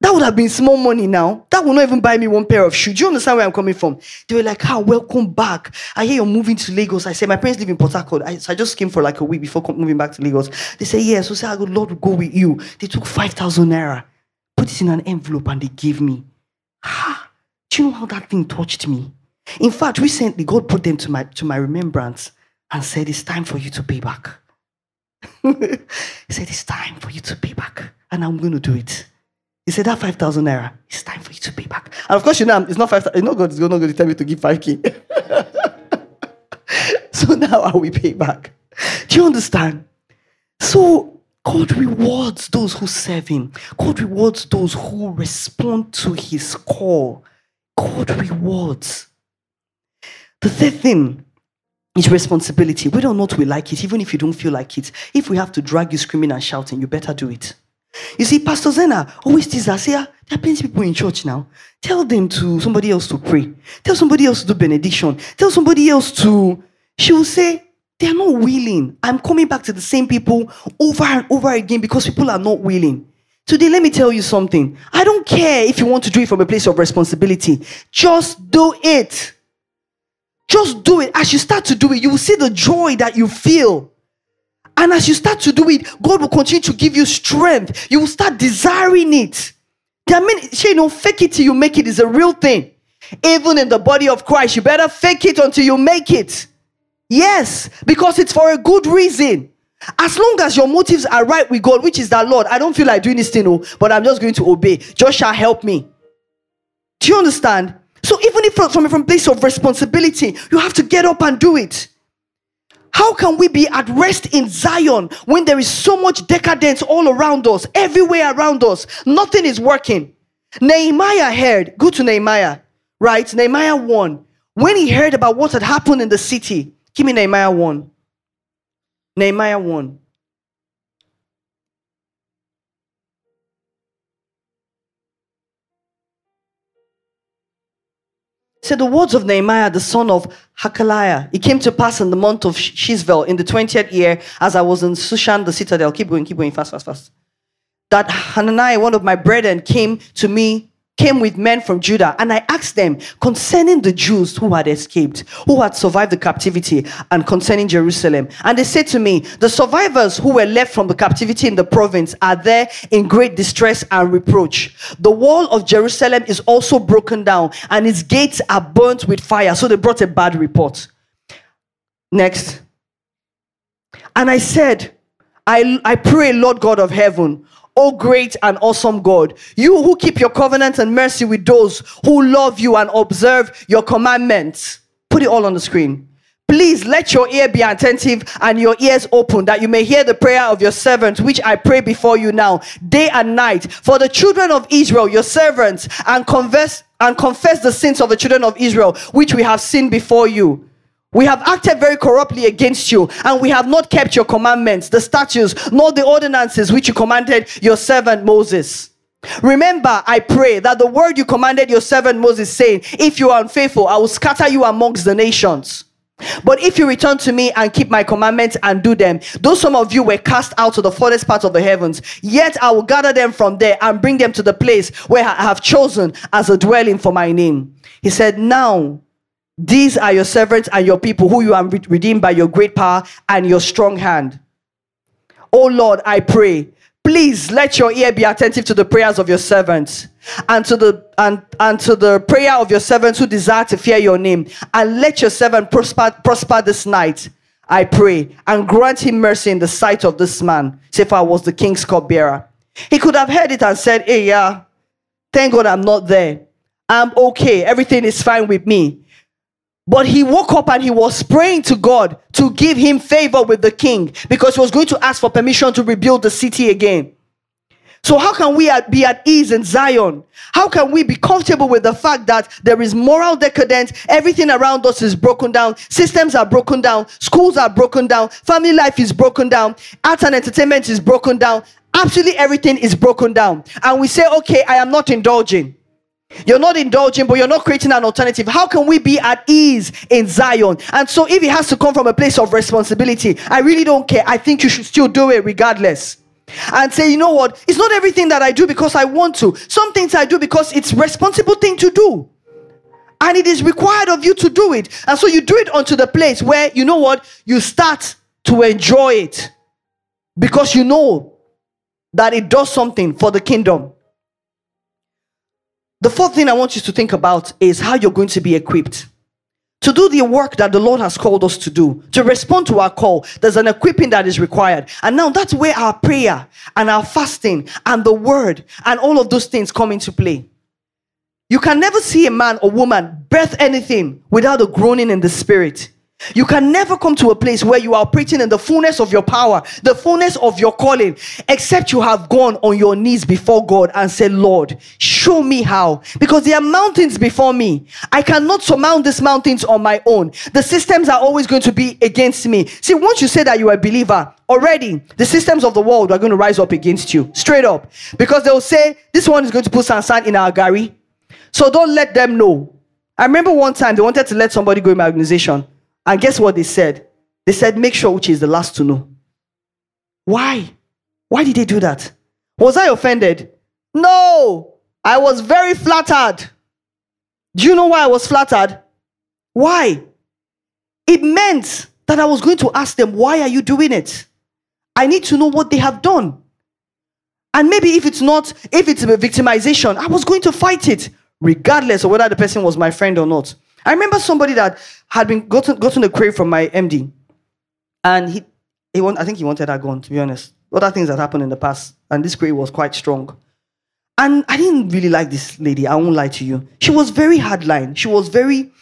That would have been small money now. That would not even buy me one pair of shoes. Do you understand where I'm coming from? They were like, "How? Ah, welcome back. I hear you're moving to Lagos." I said, "My parents live in Port Harcourt. I, so I just came for like a week before moving back to Lagos." They said, "Yes." Yeah. So said, "I go, Lord will go with you." They took five thousand naira, put it in an envelope, and they gave me. Ah, do you know how that thing touched me? In fact, recently God put them to my to my remembrance and said, "It's time for you to pay back." he said, It's time for you to pay back. And I'm going to do it. He said, That 5,000 naira, it's time for you to pay back. And of course, you know, it's not 5,000. You know, God is not going to tell me to give 5K. so now I will pay back. Do you understand? So God rewards those who serve Him, God rewards those who respond to His call. God rewards. The third thing it's responsibility. Whether or not we like it, even if you don't feel like it, if we have to drag you screaming and shouting, you better do it. You see, Pastor Zena always teases us, there are plenty of people in church now. Tell them to somebody else to pray. Tell somebody else to do benediction. Tell somebody else to, she will say, they are not willing. I'm coming back to the same people over and over again because people are not willing. Today, let me tell you something. I don't care if you want to do it from a place of responsibility. Just do it. Just do it. As you start to do it, you will see the joy that you feel. And as you start to do it, God will continue to give you strength. You will start desiring it. Are many, you know, fake it till you make it is a real thing. Even in the body of Christ, you better fake it until you make it. Yes, because it's for a good reason. As long as your motives are right with God, which is that Lord, I don't feel like doing this thing, oh, but I'm just going to obey. Shall help me. Do you understand? So even if from, from a place of responsibility, you have to get up and do it. How can we be at rest in Zion when there is so much decadence all around us, everywhere around us? Nothing is working. Nehemiah heard, go to Nehemiah, right? Nehemiah 1. When he heard about what had happened in the city, give me Nehemiah 1. Nehemiah 1. Said the words of Nehemiah, the son of Hachaliah, It came to pass in the month of Chislev in the 20th year as I was in Shushan, the citadel. Keep going, keep going, fast, fast, fast. that Hananiah, one of my brethren, came to me came with men from Judah, and I asked them concerning the Jews who had escaped, who had survived the captivity, and concerning Jerusalem. And they said to me, The survivors who were left from the captivity in the province are there in great distress and reproach. The wall of Jerusalem is also broken down, and its gates are burnt with fire. So they brought a bad report. Next. And I said, I, I pray, Lord God of heaven, O great and awesome God, you who keep your covenant and mercy with those who love you and observe your commandments. Put it all on the screen. Please let your ear be attentive and your ears open that you may hear the prayer of your servants, which I pray before you now, day and night, for the children of Israel, your servants, and confess and confess the sins of the children of Israel, which we have sinned before you. We have acted very corruptly against you, and we have not kept your commandments, the statutes, nor the ordinances which you commanded your servant Moses. Remember, I pray that the word you commanded your servant Moses, saying, If you are unfaithful, I will scatter you amongst the nations. But if you return to me and keep my commandments and do them, though some of you were cast out to the farthest part of the heavens, yet I will gather them from there and bring them to the place where I have chosen as a dwelling for my name. He said, Now these are your servants and your people who you have redeemed by your great power and your strong hand. Oh Lord, I pray, please let your ear be attentive to the prayers of your servants and to the and, and to the prayer of your servants who desire to fear your name. And let your servant prosper, prosper this night. I pray, and grant him mercy in the sight of this man. If I was the king's cupbearer, he could have heard it and said, Hey, yeah, thank God I'm not there. I'm okay. Everything is fine with me. But he woke up and he was praying to God to give him favor with the king because he was going to ask for permission to rebuild the city again. So, how can we be at ease in Zion? How can we be comfortable with the fact that there is moral decadence? Everything around us is broken down. Systems are broken down. Schools are broken down. Family life is broken down. Art and entertainment is broken down. Absolutely everything is broken down. And we say, okay, I am not indulging. You're not indulging, but you're not creating an alternative. How can we be at ease in Zion? And so, if it has to come from a place of responsibility, I really don't care. I think you should still do it regardless. And say, you know what? It's not everything that I do because I want to. Some things I do because it's responsible thing to do. And it is required of you to do it. And so you do it onto the place where, you know what? You start to enjoy it because you know that it does something for the kingdom. The fourth thing I want you to think about is how you're going to be equipped. To do the work that the Lord has called us to do, to respond to our call, there's an equipping that is required. And now that's where our prayer and our fasting and the word and all of those things come into play. You can never see a man or woman birth anything without a groaning in the spirit. You can never come to a place where you are operating in the fullness of your power, the fullness of your calling, except you have gone on your knees before God and said, Lord, show me how. Because there are mountains before me. I cannot surmount these mountains on my own. The systems are always going to be against me. See, once you say that you are a believer, already the systems of the world are going to rise up against you, straight up. Because they'll say, this one is going to put sand in our gari. So don't let them know. I remember one time they wanted to let somebody go in my organization. And guess what they said? They said, make sure which is the last to know. Why? Why did they do that? Was I offended? No, I was very flattered. Do you know why I was flattered? Why? It meant that I was going to ask them, why are you doing it? I need to know what they have done. And maybe if it's not, if it's a victimization, I was going to fight it, regardless of whether the person was my friend or not. I remember somebody that had been gotten gotten a crave from my MD, and he he want, I think he wanted that gone. To be honest, other things that happened in the past, and this query was quite strong. And I didn't really like this lady. I won't lie to you. She was very hardline. She was very.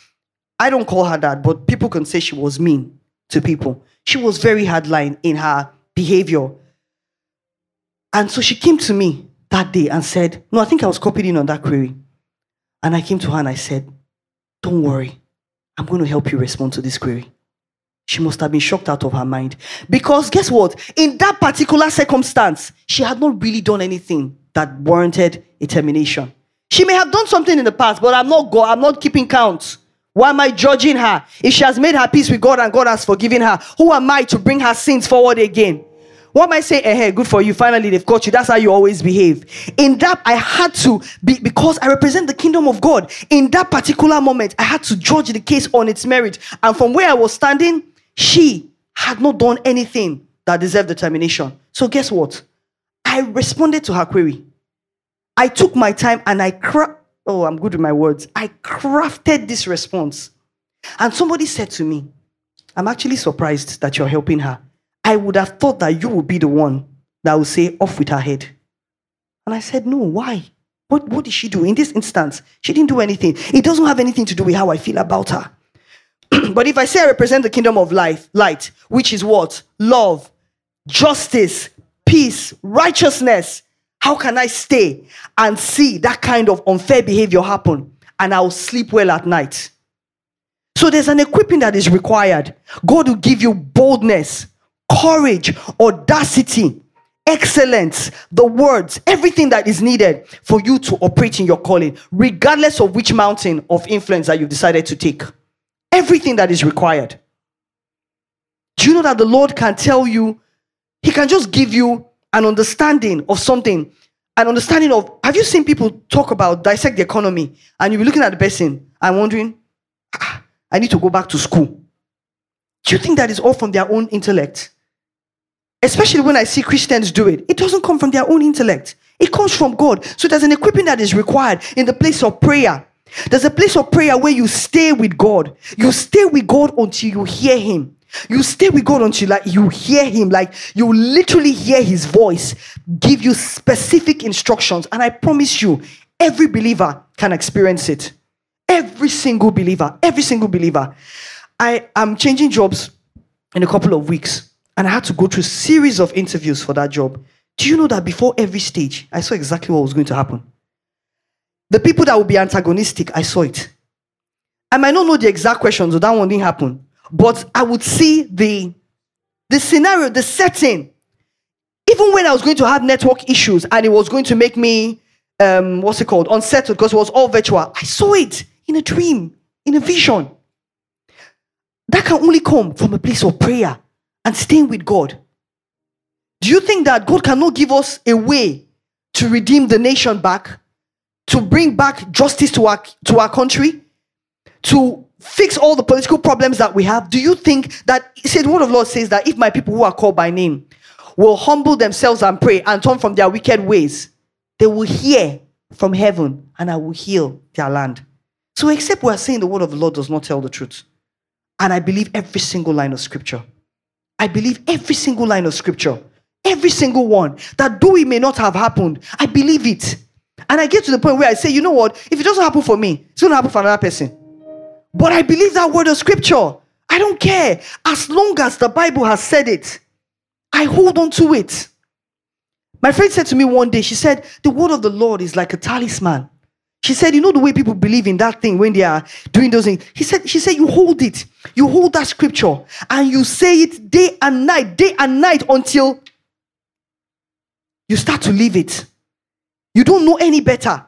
I don't call her that, but people can say she was mean to people. She was very hardline in her behavior. And so she came to me that day and said, No, I think I was copied in on that query. And I came to her and I said, don't worry. I'm going to help you respond to this query. She must have been shocked out of her mind. Because guess what? In that particular circumstance, she had not really done anything that warranted a termination. She may have done something in the past, but I'm not God. I'm not keeping count. Why am I judging her? If she has made her peace with God and God has forgiven her, who am I to bring her sins forward again? What might say, eh, hey, good for you. Finally, they've caught you. That's how you always behave. In that, I had to be because I represent the kingdom of God. In that particular moment, I had to judge the case on its merit. And from where I was standing, she had not done anything that deserved the termination. So guess what? I responded to her query. I took my time and I cra- oh, I'm good with my words. I crafted this response. And somebody said to me, I'm actually surprised that you're helping her. I would have thought that you would be the one that would say, off with her head. And I said, no, why? What, what did she do? In this instance, she didn't do anything. It doesn't have anything to do with how I feel about her. but if I say I represent the kingdom of life, light, which is what? Love, justice, peace, righteousness. How can I stay and see that kind of unfair behavior happen and I'll sleep well at night? So there's an equipping that is required. God will give you boldness, courage, audacity, excellence, the words, everything that is needed for you to operate in your calling, regardless of which mountain of influence that you've decided to take. Everything that is required. Do you know that the Lord can tell you, He can just give you an understanding of something, an understanding of. Have you seen people talk about dissect the economy and you'll be looking at the person and wondering, ah, I need to go back to school? Do you think that is all from their own intellect? Especially when I see Christians do it. It doesn't come from their own intellect, it comes from God. So there's an equipping that is required in the place of prayer. There's a place of prayer where you stay with God. You stay with God until you hear Him. You stay with God until like you hear Him, like you literally hear His voice, give you specific instructions. And I promise you, every believer can experience it. Every single believer, every single believer. I am changing jobs in a couple of weeks, and I had to go through a series of interviews for that job. Do you know that before every stage, I saw exactly what was going to happen? The people that would be antagonistic, I saw it. I might not know the exact questions, so that one didn't happen. But I would see the, the scenario, the setting. Even when I was going to have network issues and it was going to make me, um, what's it called, unsettled because it was all virtual, I saw it in a dream, in a vision. That can only come from a place of prayer and staying with God. Do you think that God cannot give us a way to redeem the nation back? to bring back justice to our, to our country, to fix all the political problems that we have? Do you think that, said, the word of Lord says that if my people who are called by name will humble themselves and pray and turn from their wicked ways, they will hear from heaven and I will heal their land. So, except we are saying the word of the Lord does not tell the truth. And I believe every single line of scripture. I believe every single line of scripture. Every single one. That though it may not have happened, I believe it. And I get to the point where I say, you know what? If it doesn't happen for me, it's going to happen for another person. But I believe that word of scripture. I don't care. As long as the Bible has said it, I hold on to it. My friend said to me one day, she said, The word of the Lord is like a talisman. She said, You know the way people believe in that thing when they are doing those things? He said, She said, You hold it. You hold that scripture and you say it day and night, day and night until you start to live it. You don't know any better.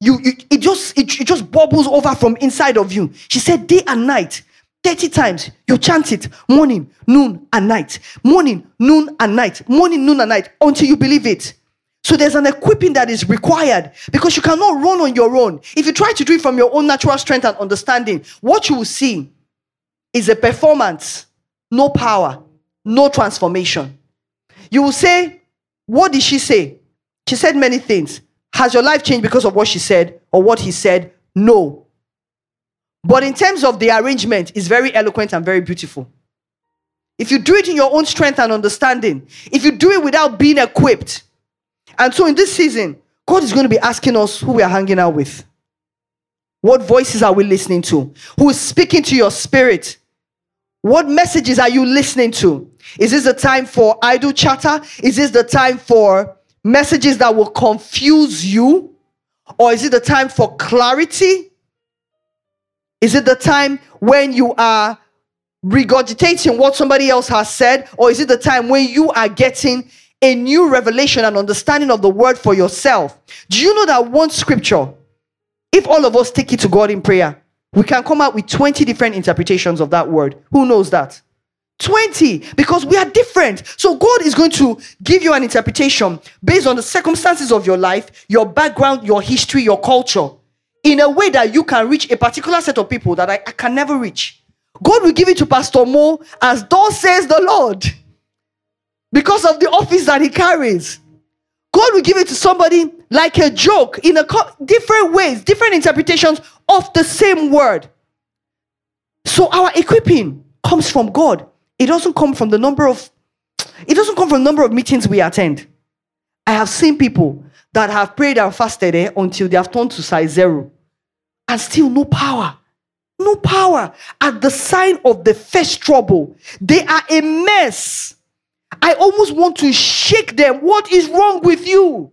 You, you it just it, it just bubbles over from inside of you. She said day and night. 30 times you chant it morning, noon, and night. Morning, noon, and night. Morning, noon, and night until you believe it. So there's an equipping that is required because you cannot run on your own. If you try to do it from your own natural strength and understanding, what you will see is a performance, no power, no transformation. You will say, What did she say? She said many things. Has your life changed because of what she said or what he said? No. But in terms of the arrangement, it's very eloquent and very beautiful. If you do it in your own strength and understanding, if you do it without being equipped, and so in this season, God is going to be asking us who we are hanging out with. What voices are we listening to? Who is speaking to your spirit? What messages are you listening to? Is this the time for idle chatter? Is this the time for messages that will confuse you? Or is it the time for clarity? Is it the time when you are regurgitating what somebody else has said? Or is it the time when you are getting a new revelation and understanding of the word for yourself? Do you know that one scripture, if all of us take it to God in prayer, we can come out with 20 different interpretations of that word? Who knows that? 20 because we are different. So God is going to give you an interpretation based on the circumstances of your life, your background, your history, your culture, in a way that you can reach a particular set of people that I, I can never reach. God will give it to Pastor Mo as thus says the Lord because of the office that he carries. God will give it to somebody like Ajoke in a co- different ways, different interpretations of the same word. So our equipping comes from God. It doesn't come from the number of it doesn't come from the number of meetings we attend. I have seen people that have prayed and fasted eh, until they have turned to size zero and still no power. No power. At the sign of the first trouble, they are a mess. I almost want to shake them. What is wrong with you?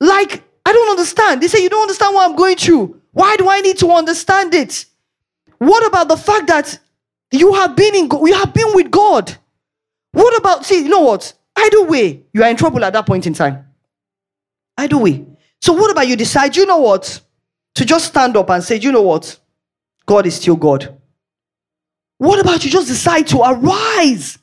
Like, I don't understand. They say, You don't understand what I'm going through. Why do I need to understand it? What about the fact that you have been in you have been with God? What about see, you know what? Either way, you are in trouble at that point in time. Either way. So what about you decide, you know what? To just stand up and say, you know what? God is still God. What about you just decide to arise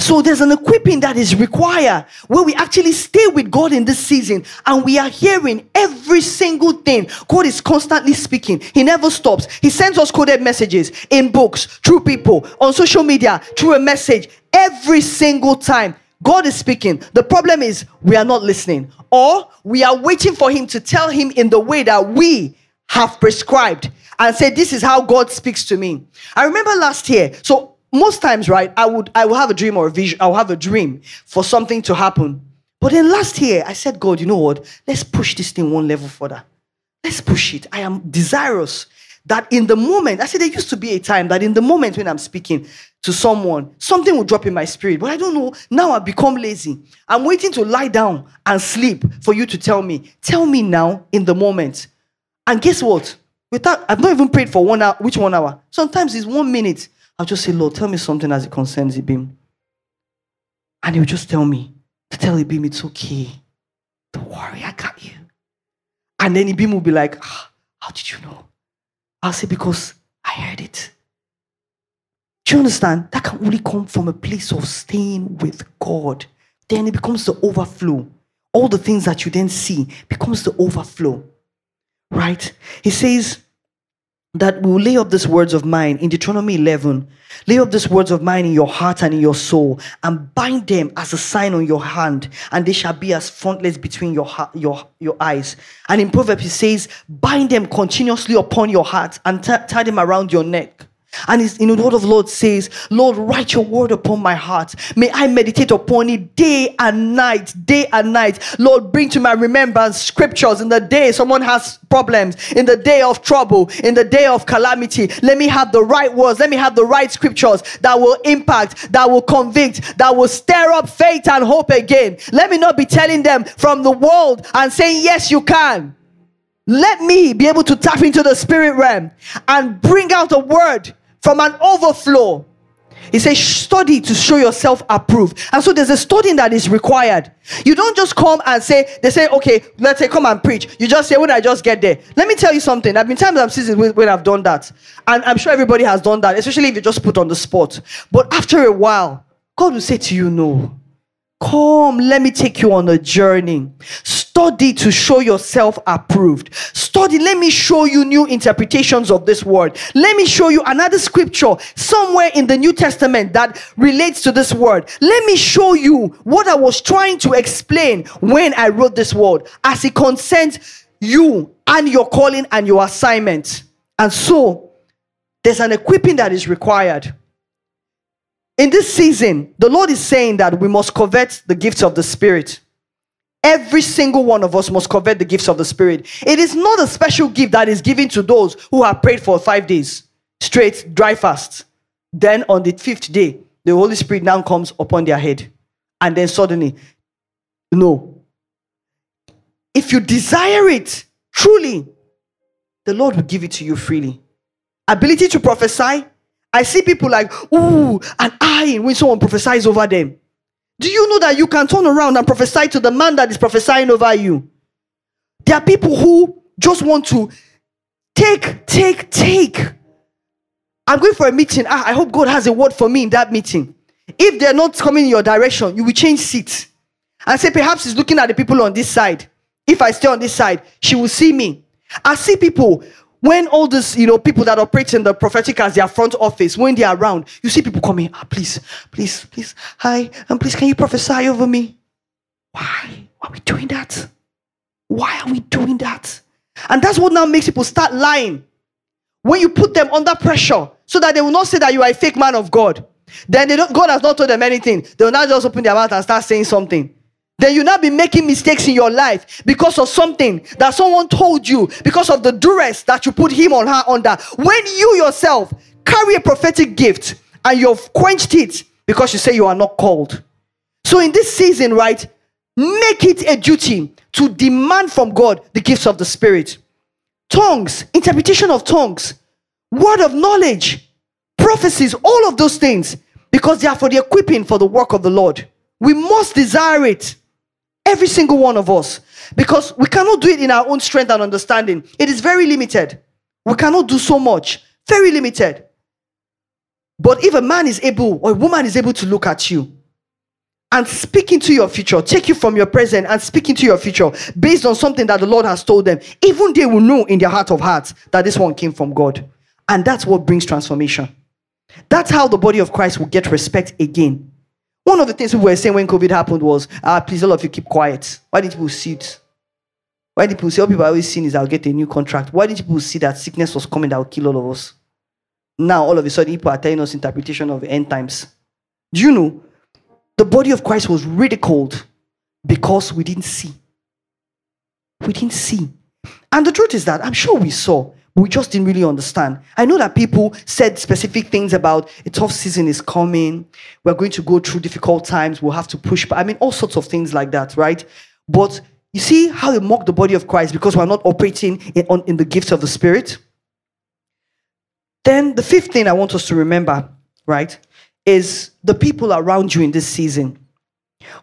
so there's an equipping that is required where we actually stay with God in this season and we are hearing every single thing. God is constantly speaking. He never stops. He sends us coded messages in books, through people, on social media, through a message every single time. God is speaking. The problem is we are not listening or we are waiting for him to tell him in the way that we have prescribed and say this is how God speaks to me. I remember last year. So most times, right, I would I will have a dream or a vision, I'll have a dream for something to happen. But then last year, I said, God, you know what? Let's push this thing one level further. Let's push it. I am desirous that in the moment, I said there used to be a time that in the moment when I'm speaking to someone, something will drop in my spirit. But I don't know. Now I've become lazy. I'm waiting to lie down and sleep for you to tell me. Tell me now in the moment. And guess what? Without I've not even prayed for one hour. Which one hour? Sometimes it's one minute. I'll just say, Lord, tell me something as it concerns Ibim. And he'll just tell me to tell Ibim it's okay. Don't worry, I got you. And then Ibim will be like, ah, How did you know? I'll say, Because I heard it. Do you understand? That can only come from a place of staying with God. Then it becomes the overflow. All the things that you then see becomes the overflow. Right? He says, that will lay up these words of mine in Deuteronomy 11. Lay up these words of mine in your heart and in your soul, and bind them as a sign on your hand, and they shall be as frontlets between your heart, your, your eyes. And in Proverbs, he says, bind them continuously upon your heart and tie them around your neck. And in the word of the Lord says, Lord, write your word upon my heart. May I meditate upon it day and night, day and night. Lord, bring to my remembrance scriptures in the day someone has problems, in the day of trouble, in the day of calamity. Let me have the right words. Let me have the right scriptures that will impact, that will convict, that will stir up faith and hope again. Let me not be telling them from the world and saying, Yes, you can. Let me be able to tap into the spirit realm and bring out a word from an overflow. He says, study to show yourself approved. And so there's a studying that is required. You don't just come and say, they say, okay, let's say, come and preach. You just say, when I just get there. Let me tell you something. I've been times I've seen when I've done that. And I'm sure everybody has done that, especially if you just put on the spot. But after a while, God will say to you, no. Come, let me take you on a journey. Study to show yourself approved. Study, let me show you new interpretations of this word. Let me show you another scripture somewhere in the New Testament that relates to this word. Let me show you what I was trying to explain when I wrote this word as it concerns you and your calling and your assignment. And so, there's an equipping that is required in this season, the Lord is saying that we must covet the gifts of the Spirit. Every single one of us must covet the gifts of the Spirit. It is not a special gift that is given to those who have prayed for five days straight, dry fast. Then on the fifth day, the Holy Spirit now comes upon their head. And then suddenly, no. If you desire it truly, the Lord will give it to you freely. Ability to prophesy, I see people like, ooh, and I when someone prophesies over them. Do you know that you can turn around and prophesy to the man that is prophesying over you? There are people who just want to take, take, take. I'm going for a meeting. Ah, I hope God has a word for me in that meeting. If they're not coming in your direction, you will change seats and say, perhaps he's looking at the people on this side. If I stay on this side, she will see me. I see people when all these, you know, people that operate in the prophetic as their front office, when they are around, you see people coming, ah, please, please, please, hi, and please, can you prophesy over me? Why? Are we doing that? Why are we doing that? And that's what now makes people start lying. When you put them under pressure, so that they will not say that you are a fake man of God. Then they don't, God has not told them anything. They will not just open their mouth and start saying something. Then you not be making mistakes in your life because of something that someone told you, because of the duress that you put him or her under. When you yourself carry a prophetic gift and you've quenched it because you say you are not called. So in this season, right, make it a duty to demand from God the gifts of the Spirit. Tongues, interpretation of tongues, word of knowledge, prophecies, all of those things, because they are for the equipping for the work of the Lord. We must desire it. Every single one of us. Because we cannot do it in our own strength and understanding. It is very limited. We cannot do so much. Very limited. But if a man is able or a woman is able to look at you and speak into your future, take you from your present and speak into your future based on something that the Lord has told them, even they will know in their heart of hearts that this one came from God. And that's what brings transformation. That's how the body of Christ will get respect again. One of the things we were saying when COVID happened was, ah, please, all of you keep quiet. Why did people see it? Why did people see? All people are always seeing is I'll get a new contract. Why did people see that sickness was coming that will kill all of us? Now, all of a sudden, people are telling us interpretation of end times. Do you know? The body of Christ was ridiculed because we didn't see. We didn't see. And the truth is that I'm sure we saw we just didn't really understand. I know that people said specific things about a tough season is coming. We're going to go through difficult times. We'll have to push. I mean, all sorts of things like that, right? But you see how they mock the body of Christ because we're not operating in, on, in the gifts of the Spirit? Then the fifth thing I want us to remember, right, is the people around you in this season.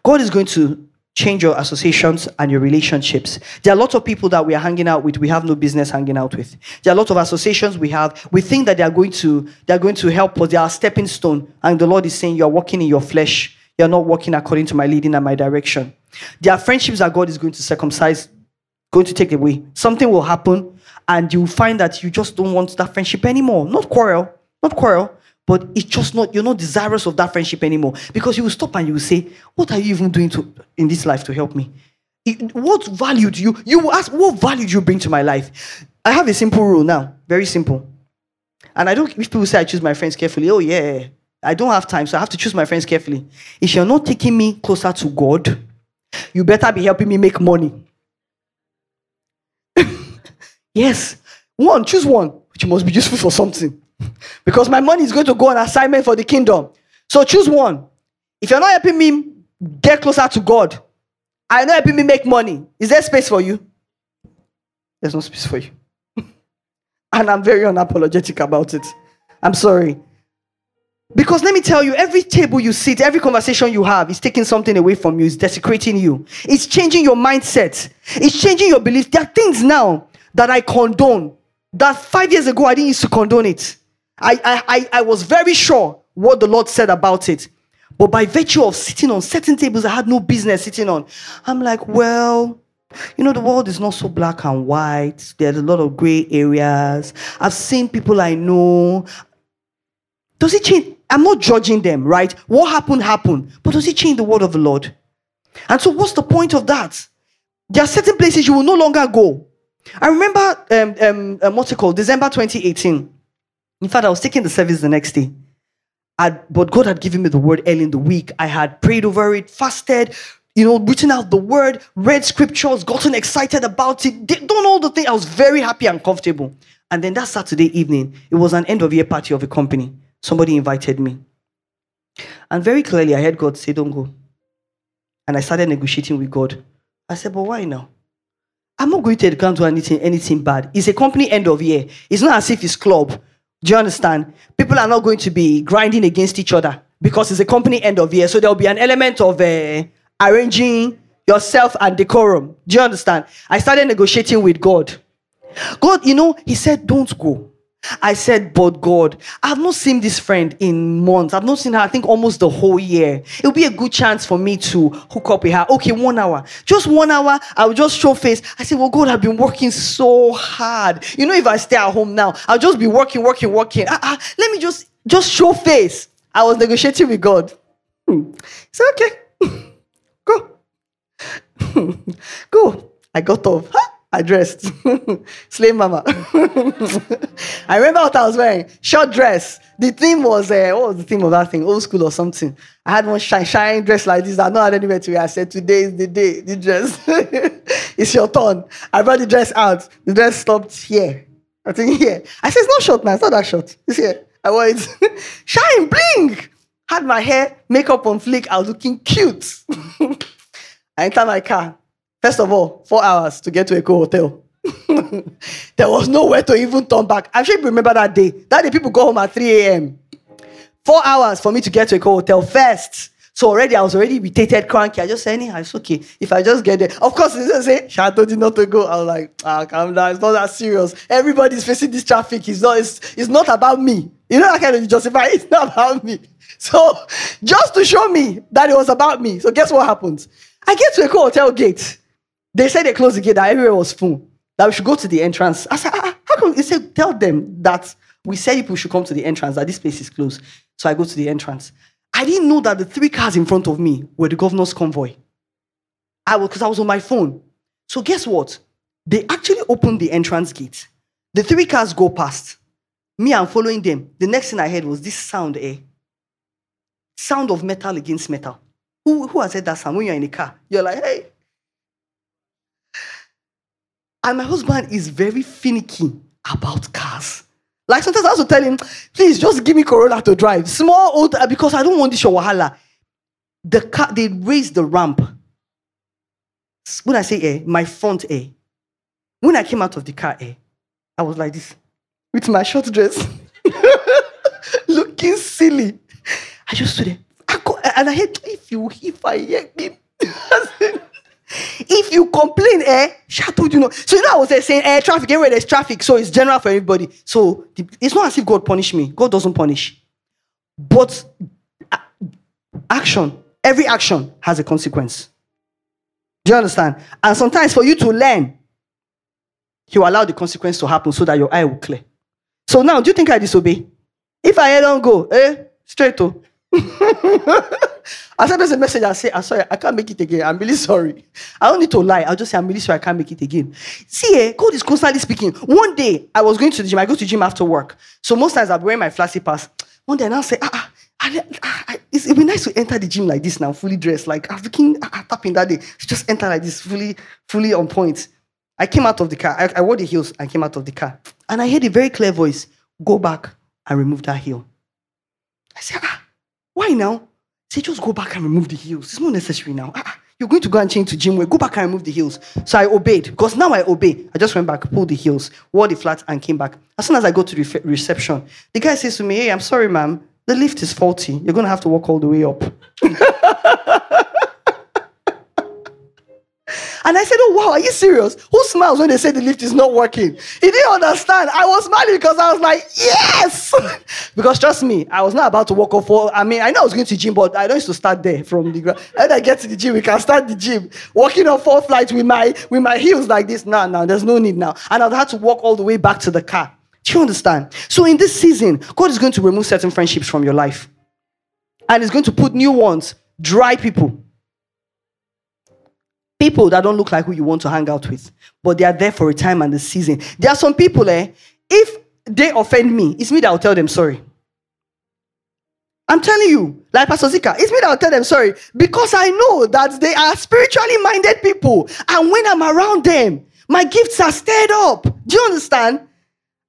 God is going to change your associations and your relationships. There are lots of people that we are hanging out with, we have no business hanging out with. There are a lot of associations we have, we think that they are going to they are going to help us, they are a stepping stone. And the Lord is saying, You're walking in your flesh, you're not walking according to my leading and my direction. There are friendships that God is going to circumcise, going to take away. Something will happen, and you will find that you just don't want that friendship anymore. Not quarrel, not quarrel, but it's just not you're not desirous of that friendship anymore. Because you will stop and you will say what are you even doing to in this life to help me? It, what value do you you will ask what value do you bring to my life? I have a simple rule now very simple. And i don't if people say i choose my friends carefully oh yeah i don't have time so i have to choose my friends carefully. If you're not taking me closer to god you better be helping me make money. Yes. One choose one which must be useful for something because my money is going to go on assignment for the kingdom. So choose one. If you're not helping me get closer to God, are you not helping me make money? Is there space for you? There's no space for you. and I'm very unapologetic about it. I'm sorry. Because let me tell you, every table you sit, every conversation you have is taking something away from you, it's desecrating you, it's changing your mindset, it's changing your belief. There are things now that I condone that five years ago I didn't used to condone it. I, I, I was very sure what the Lord said about it. But by virtue of sitting on certain tables I had no business sitting on, I'm like, well, you know, the world is not so black and white. There's a lot of gray areas. I've seen people I know. Does it change? I'm not judging them, right? What happened, happened. But does it change the word of the Lord? And so, what's the point of that? There are certain places you will no longer go. I remember, um, um, um what's it called? December 2018. In fact, I was taking the service the next day. I'd, but God had given me the word early in the week. I had prayed over it, fasted, you know, written out the word, read scriptures, gotten excited about it, done all the things. I was very happy and comfortable. And then that Saturday evening, it was an end of year party of a company. Somebody invited me. And very clearly, I heard God say, Don't go. And I started negotiating with God. I said, But why now? I'm not going to do anything, anything bad. It's a company end of year. It's not as if it's club. Do you understand? People are not going to be grinding against each other because it's a company end of year. So there'll be an element of uh, arranging yourself and decorum. Do you understand? I started negotiating with God. God, you know, He said, don't go. I said, but God, I've not seen this friend in months. I've not seen her, I think, almost the whole year. It'll be a good chance for me to hook up with her. Okay, one hour. Just one hour, I'll just show face. I said, well, God, I've been working so hard. You know, if I stay at home now, I'll just be working, working, working. Ah, ah, let me just, just show face. I was negotiating with God. Hmm. Said, okay, go. go. I got off. Huh? I dressed. Slave mama. I remember what I was wearing. Short dress. The theme was, uh, what was the theme of that thing? Old school or something. I had one shine, shine dress like this. I not had anywhere to wear. I said, today is the day, the dress. it's your turn. I brought the dress out. The dress stopped here. I think here. I said, it's not short now. It's not that short. It's here. I wore it. shine, bling. Had my hair, makeup on flick. I was looking cute. I entered my car. First of all, four hours to get to Eko hotel. there was nowhere to even turn back. Sure you remember that day. That day, people go home at 3 a.m. Four hours for me to get to Eko hotel first. So already, I was already irritated, cranky. I just said, anyhow, it's okay. If I just get there. Of course, they just say, Shadow did not to go. I was like, ah, calm down. It's not that serious. Everybody's facing this traffic. It's not, it's, it's not about me. You know, I kind of justify It's not about me. So just to show me that it was about me. So guess what happens? I get to Eko hotel gate. They said they closed the gate, that everywhere was full, that we should go to the entrance. I said, ah, ah how come? He said, tell them that we said people should come to the entrance, that this place is closed. So I go to the entrance. I didn't know that the three cars in front of me were the governor's convoy. I was, because I was on my phone. So guess what? They actually opened the entrance gate. The three cars go past. Me, I'm following them. The next thing I heard was this sound, eh? Sound of metal against metal. Who, who has heard that sound when you're in a car? You're like, hey, and my husband is very finicky about cars. Like sometimes I have to tell him, please just give me Corolla to drive. Small, old, uh, because I don't want this wahala. The car, they raised the ramp. When I say eh, my front eh. When I came out of the car eh, I was like this, with my short dress, looking silly. I just stood there. I go, and I hate if you, if I hear him. If you complain, eh, shut up, you know. So you know, I was saying, eh, traffic, anywhere there's traffic, so it's general for everybody. So it's not as if God punish me. God doesn't punish. But action, every action has a consequence. Do you understand? And sometimes for you to learn, He will allow the consequence to happen so that your eye will clear. So now, do you think I disobey? If I don't go, eh, straight to. I send us a message. I say, I'm sorry, I can't make it again. I'm really sorry. I don't need to lie. I'll just say, I'm really sorry, I can't make it again. See, eh, God is constantly speaking. One day, I was going to the gym. I go to gym after work. So most times, I'm wearing my flashy pass. One day, and I'll say, ah, ah, ah it would be nice to enter the gym like this now, fully dressed. Like, I was looking, ah, ah, tapping that day. Just enter like this, fully, fully on point. I came out of the car. I, I wore the heels. I came out of the car. And I heard a very clear voice, go back and remove that heel. I said, ah, why now? Say, just go back and remove the heels. It's not necessary now. Ah, ah, you're going to go and change to gym wear. Go back and remove the heels. So I obeyed because now I obey. I just went back, pulled the heels, wore the flats, and came back. As soon as I go to the reception, the guy says to me, Hey, I'm sorry, ma'am. The lift is faulty. You're going to have to walk all the way up. And I said, Oh, wow, are you serious? Who smiles when they say the lift is not working? He didn't understand. I was smiling because I was like, Yes! because trust me, I was not about to walk off. For, I mean, I know I was going to the gym, but I don't used to start there from the ground. And I get to the gym, we can start the gym. Walking on four flights with my, with my heels like this. No, no, there's no need now. And I've had to walk all the way back to the car. Do you understand? So in this season, God is going to remove certain friendships from your life. And He's going to put new ones, dry people People that don't look like who you want to hang out with, but they are there for a time and a season. There are some people, eh, if they offend me, it's me that will tell them sorry. I'm telling you, like Pastor Zika, it's me that will tell them sorry because I know that they are spiritually minded people. And when I'm around them, my gifts are stirred up. Do you understand?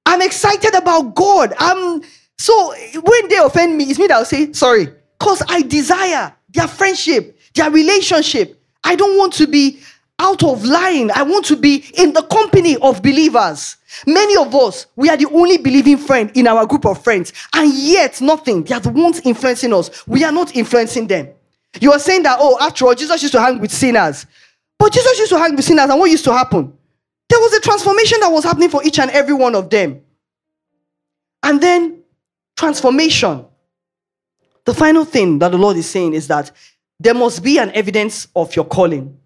I'm excited about God. I'm so when they offend me, it's me that will say sorry because I desire their friendship, their relationship. I don't want to be out of line. I want to be in the company of believers. Many of us, we are the only believing friend in our group of friends, and yet nothing. They are the ones influencing us. We are not influencing them. You are saying that, oh, after all, Jesus used to hang with sinners. But Jesus used to hang with sinners, and what used to happen? There was a transformation that was happening for each and every one of them. And then transformation. The final thing that the Lord is saying is that there must be an evidence of your calling.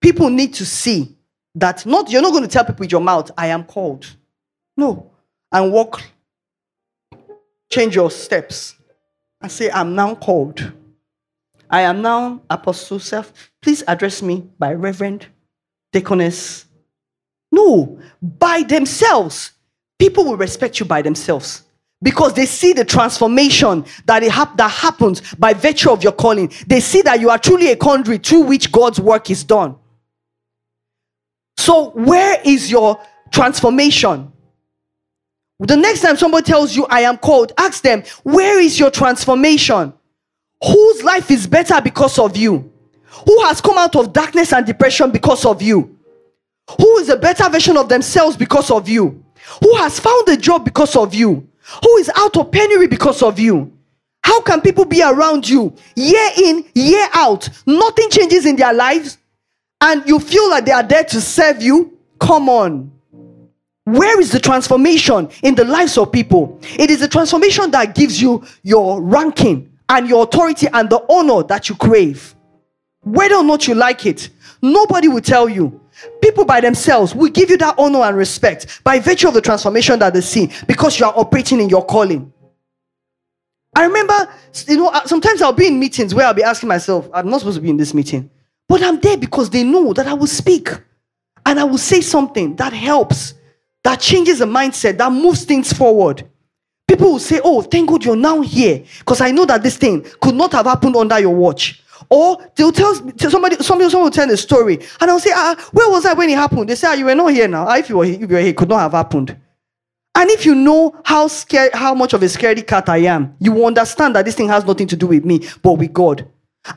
People need to see that not you're not going to tell people with your mouth, I am called. No. And walk, change your steps and say, I'm now called. I am now apostle self. Please address me by reverend, deaconess. No, by themselves. People will respect you by themselves because they see the transformation that, hap- that happens by virtue of your calling. They see that you are truly a conduit through which God's work is done. So, where is your transformation? The next time somebody tells you, I am called, ask them, Where is your transformation? Whose life is better because of you? Who has come out of darkness and depression because of you? Who is a better version of themselves because of you? Who has found a job because of you? Who is out of penury because of you. How can people be around you year in, year out? Nothing changes in their lives, and you feel like they are there to serve you? Come on. Where is the transformation in the lives of people? It is the transformation that gives you your ranking and your authority and the honor that you crave. Whether or not you like it, nobody will tell you. People by themselves will give you that honor and respect by virtue of the transformation that they see because you are operating in your calling. I remember, you know, uh, sometimes I'll be in meetings where I'll be asking myself, I'm not supposed to be in this meeting, but I'm there because they know that I will speak and I will say something that helps, that changes the mindset, that moves things forward. People will say, Oh, thank God you're now here because I know that this thing could not have happened under your watch. Or they'll tell, somebody, somebody, someone will tell a story, and I'll say, ah, where was I when it happened? They say, ah, you were not here now. Ah, if you were, if you were here, it could not have happened. And if you know how scared, how much of a scaredy cat I am, you will understand that this thing has nothing to do with me, but with God.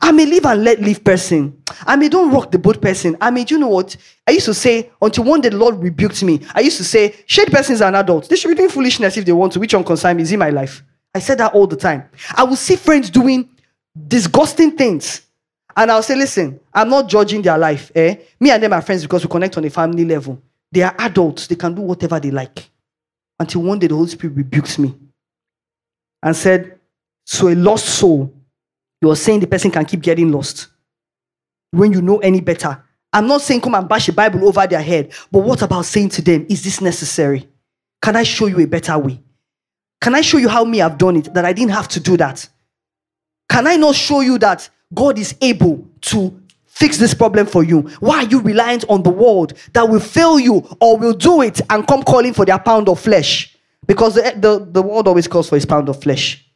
I'm a live and let live person. I'm a don't rock the boat person. I mean, you know what? I used to say, until one day the Lord rebuked me, I used to say, shade persons are an adult. They should be doing foolishness if they want to. Which me is in my life. I said that all the time. I will see friends doing disgusting things. And I'll say, listen, I'm not judging their life. Eh? Me and them are friends because we connect on a family level. They are adults, they can do whatever they like. Until one day the Holy Spirit rebukes me and said, So a lost soul, you're saying the person can keep getting lost when you know any better. I'm not saying come and bash a Bible over their head, but what about saying to them, Is this necessary? Can I show you a better way? Can I show you how me I've done it, that I didn't have to do that? Can I not show you that God is able to fix this problem for you? Why are you reliant on the world that will fail you or will do it and come calling for their pound of flesh? Because the, the, the world always calls for his pound of flesh.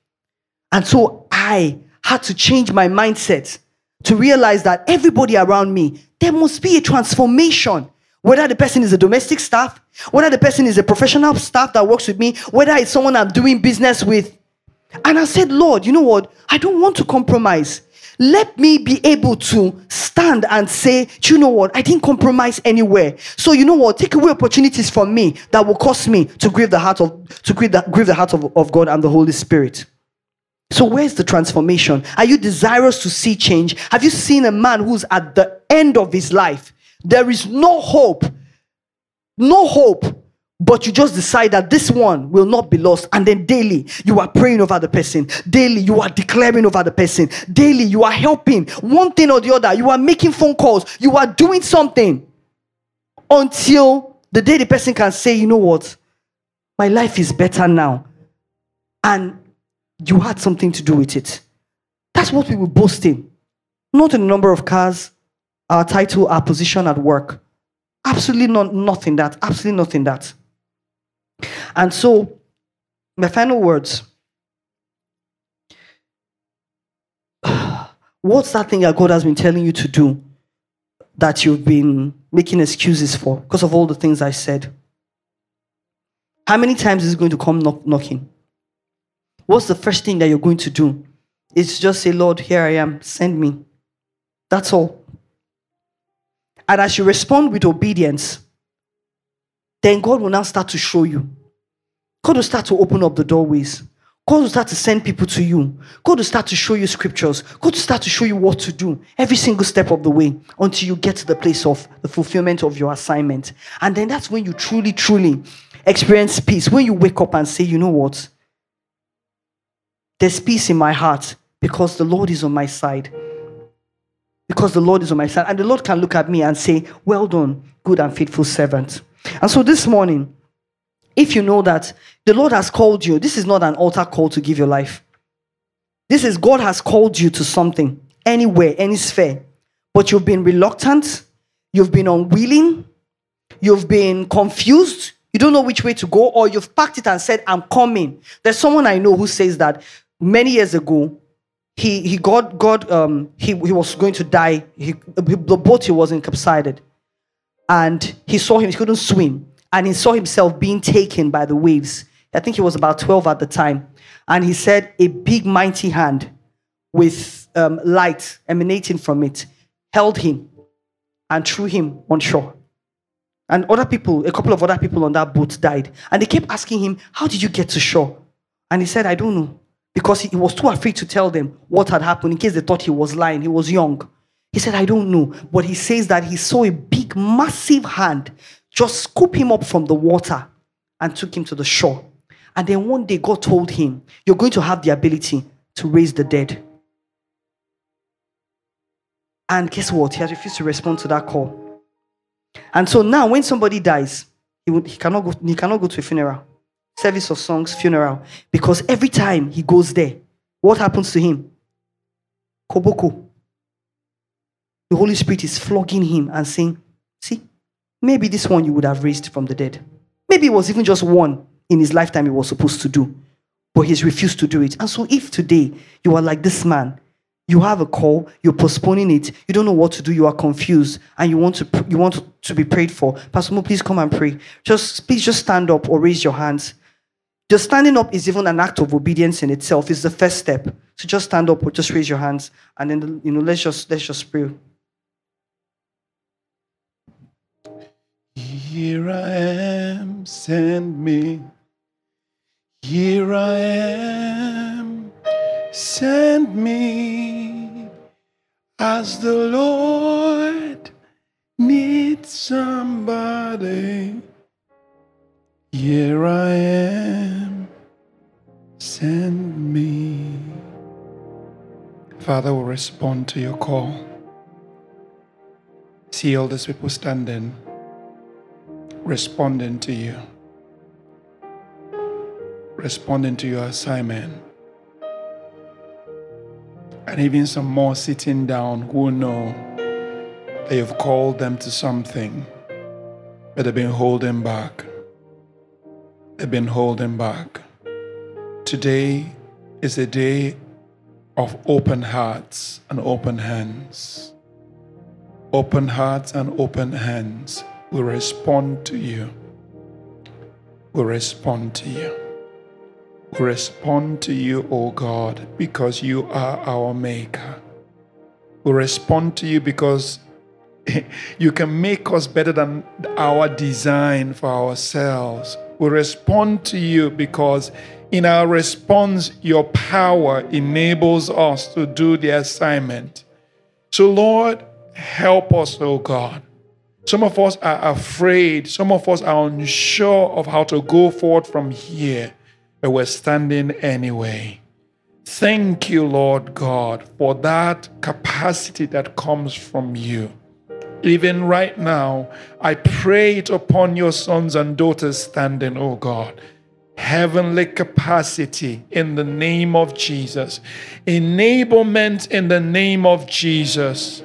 And so I had to change my mindset to realize that everybody around me, there must be a transformation. Whether the person is a domestic staff, whether the person is a professional staff that works with me, whether it's someone I'm doing business with, and I said, Lord, you know what? I don't want to compromise. Let me be able to stand and say, you know what? I didn't compromise anywhere. So you know what? Take away opportunities from me that will cause me to grieve the heart of to grieve the, grieve the heart of, of God and the Holy Spirit. So where's the transformation? Are you desirous to see change? Have you seen a man who's at the end of his life? There is no hope. No hope but you just decide that this one will not be lost. And then daily you are praying over the person. Daily you are declaring over the person. Daily you are helping. One thing or the other you are making phone calls. You are doing something. Until the day the person can say you know what? My life is better now. And you had something to do with it. That's what we will boast in. Not in the number of cars our title our position at work. Absolutely not nothing that absolutely nothing that and so, my final words. What's that thing that God has been telling you to do that you've been making excuses for because of all the things I said? How many times is it going to come knock- knocking? What's the first thing that you're going to do? It's just say, Lord, here I am, send me. That's all. And as you respond with obedience, then God will now start to show you. God will start to open up the doorways. God will start to send people to you. God will start to show you scriptures. God will start to show you what to do every single step of the way until you get to the place of the fulfillment of your assignment. And then that's when you truly, truly experience peace. When you wake up and say, you know what? There's peace in my heart because the Lord is on my side. Because the Lord is on my side. And the Lord can look at me and say, Well done, good and faithful servant. And so this morning, if you know that the Lord has called you, this is not an altar call to give your life. This is God has called you to something, anywhere, any sphere. But you've been reluctant, you've been unwilling, you've been confused, you don't know which way to go, or you've packed it and said, I'm coming. There's someone I know who says that many years ago, he, he got, God, um, he, he was going to die. He, the boat he was in subsided. And he saw him, he couldn't swim. And he saw himself being taken by the waves. I think he was about 12 at the time. And he said, A big, mighty hand with um, light emanating from it held him and threw him on shore. And other people, a couple of other people on that boat died. And they kept asking him, How did you get to shore? And he said, I don't know. Because he was too afraid to tell them what had happened in case they thought he was lying. He was young. He said, I don't know. But he says that he saw a big, massive hand just scoop him up from the water and took him to the shore. And then one day, God told him, You're going to have the ability to raise the dead. And guess what? He has refused to respond to that call. And so now, when somebody dies, he, would, he, cannot, go, he cannot go to a funeral, service of songs, funeral, because every time he goes there, what happens to him? Koboko. The Holy Spirit is flogging him and saying, See, maybe this one you would have raised from the dead. Maybe it was even just one in his lifetime he was supposed to do, but he's refused to do it. And so, if today you are like this man, you have a call, you're postponing it, you don't know what to do, you are confused, and you want to you want to be prayed for. Pastor Mo, please come and pray. Just please just stand up or raise your hands. Just standing up is even an act of obedience in itself. It's the first step. So just stand up or just raise your hands, and then you know let's just let's just pray. Here I am, send me. Here I am, send me. As the Lord needs somebody. Here I am, send me. Father will respond to your call. See all these people standing responding to you, responding to your assignment. And even some more sitting down who know that you've called them to something, but they've been holding back. They've been holding back. Today is a day of open hearts and open hands. Open hearts and open hands we respond to you. We respond to you. We respond to you, O God, because you are our Maker. We respond to you because you can make us better than our design for ourselves. We respond to you because in our response, your power enables us to do the assignment. So, Lord, help us, O God. Some of us are afraid. Some of us are unsure of how to go forward from here, but we're standing anyway. Thank you, Lord God, for that capacity that comes from you. Even right now, I pray it upon your sons and daughters standing, oh God. Heavenly capacity in the name of Jesus, enablement in the name of Jesus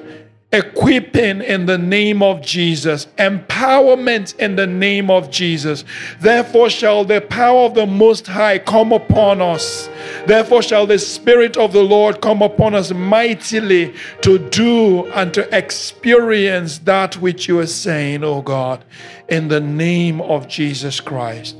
equipping in the name of Jesus, empowerment in the name of Jesus. Therefore, shall the power of the Most High come upon us. Therefore, shall the Spirit of the Lord come upon us mightily to do and to experience that which you are saying, O God, in the name of Jesus Christ.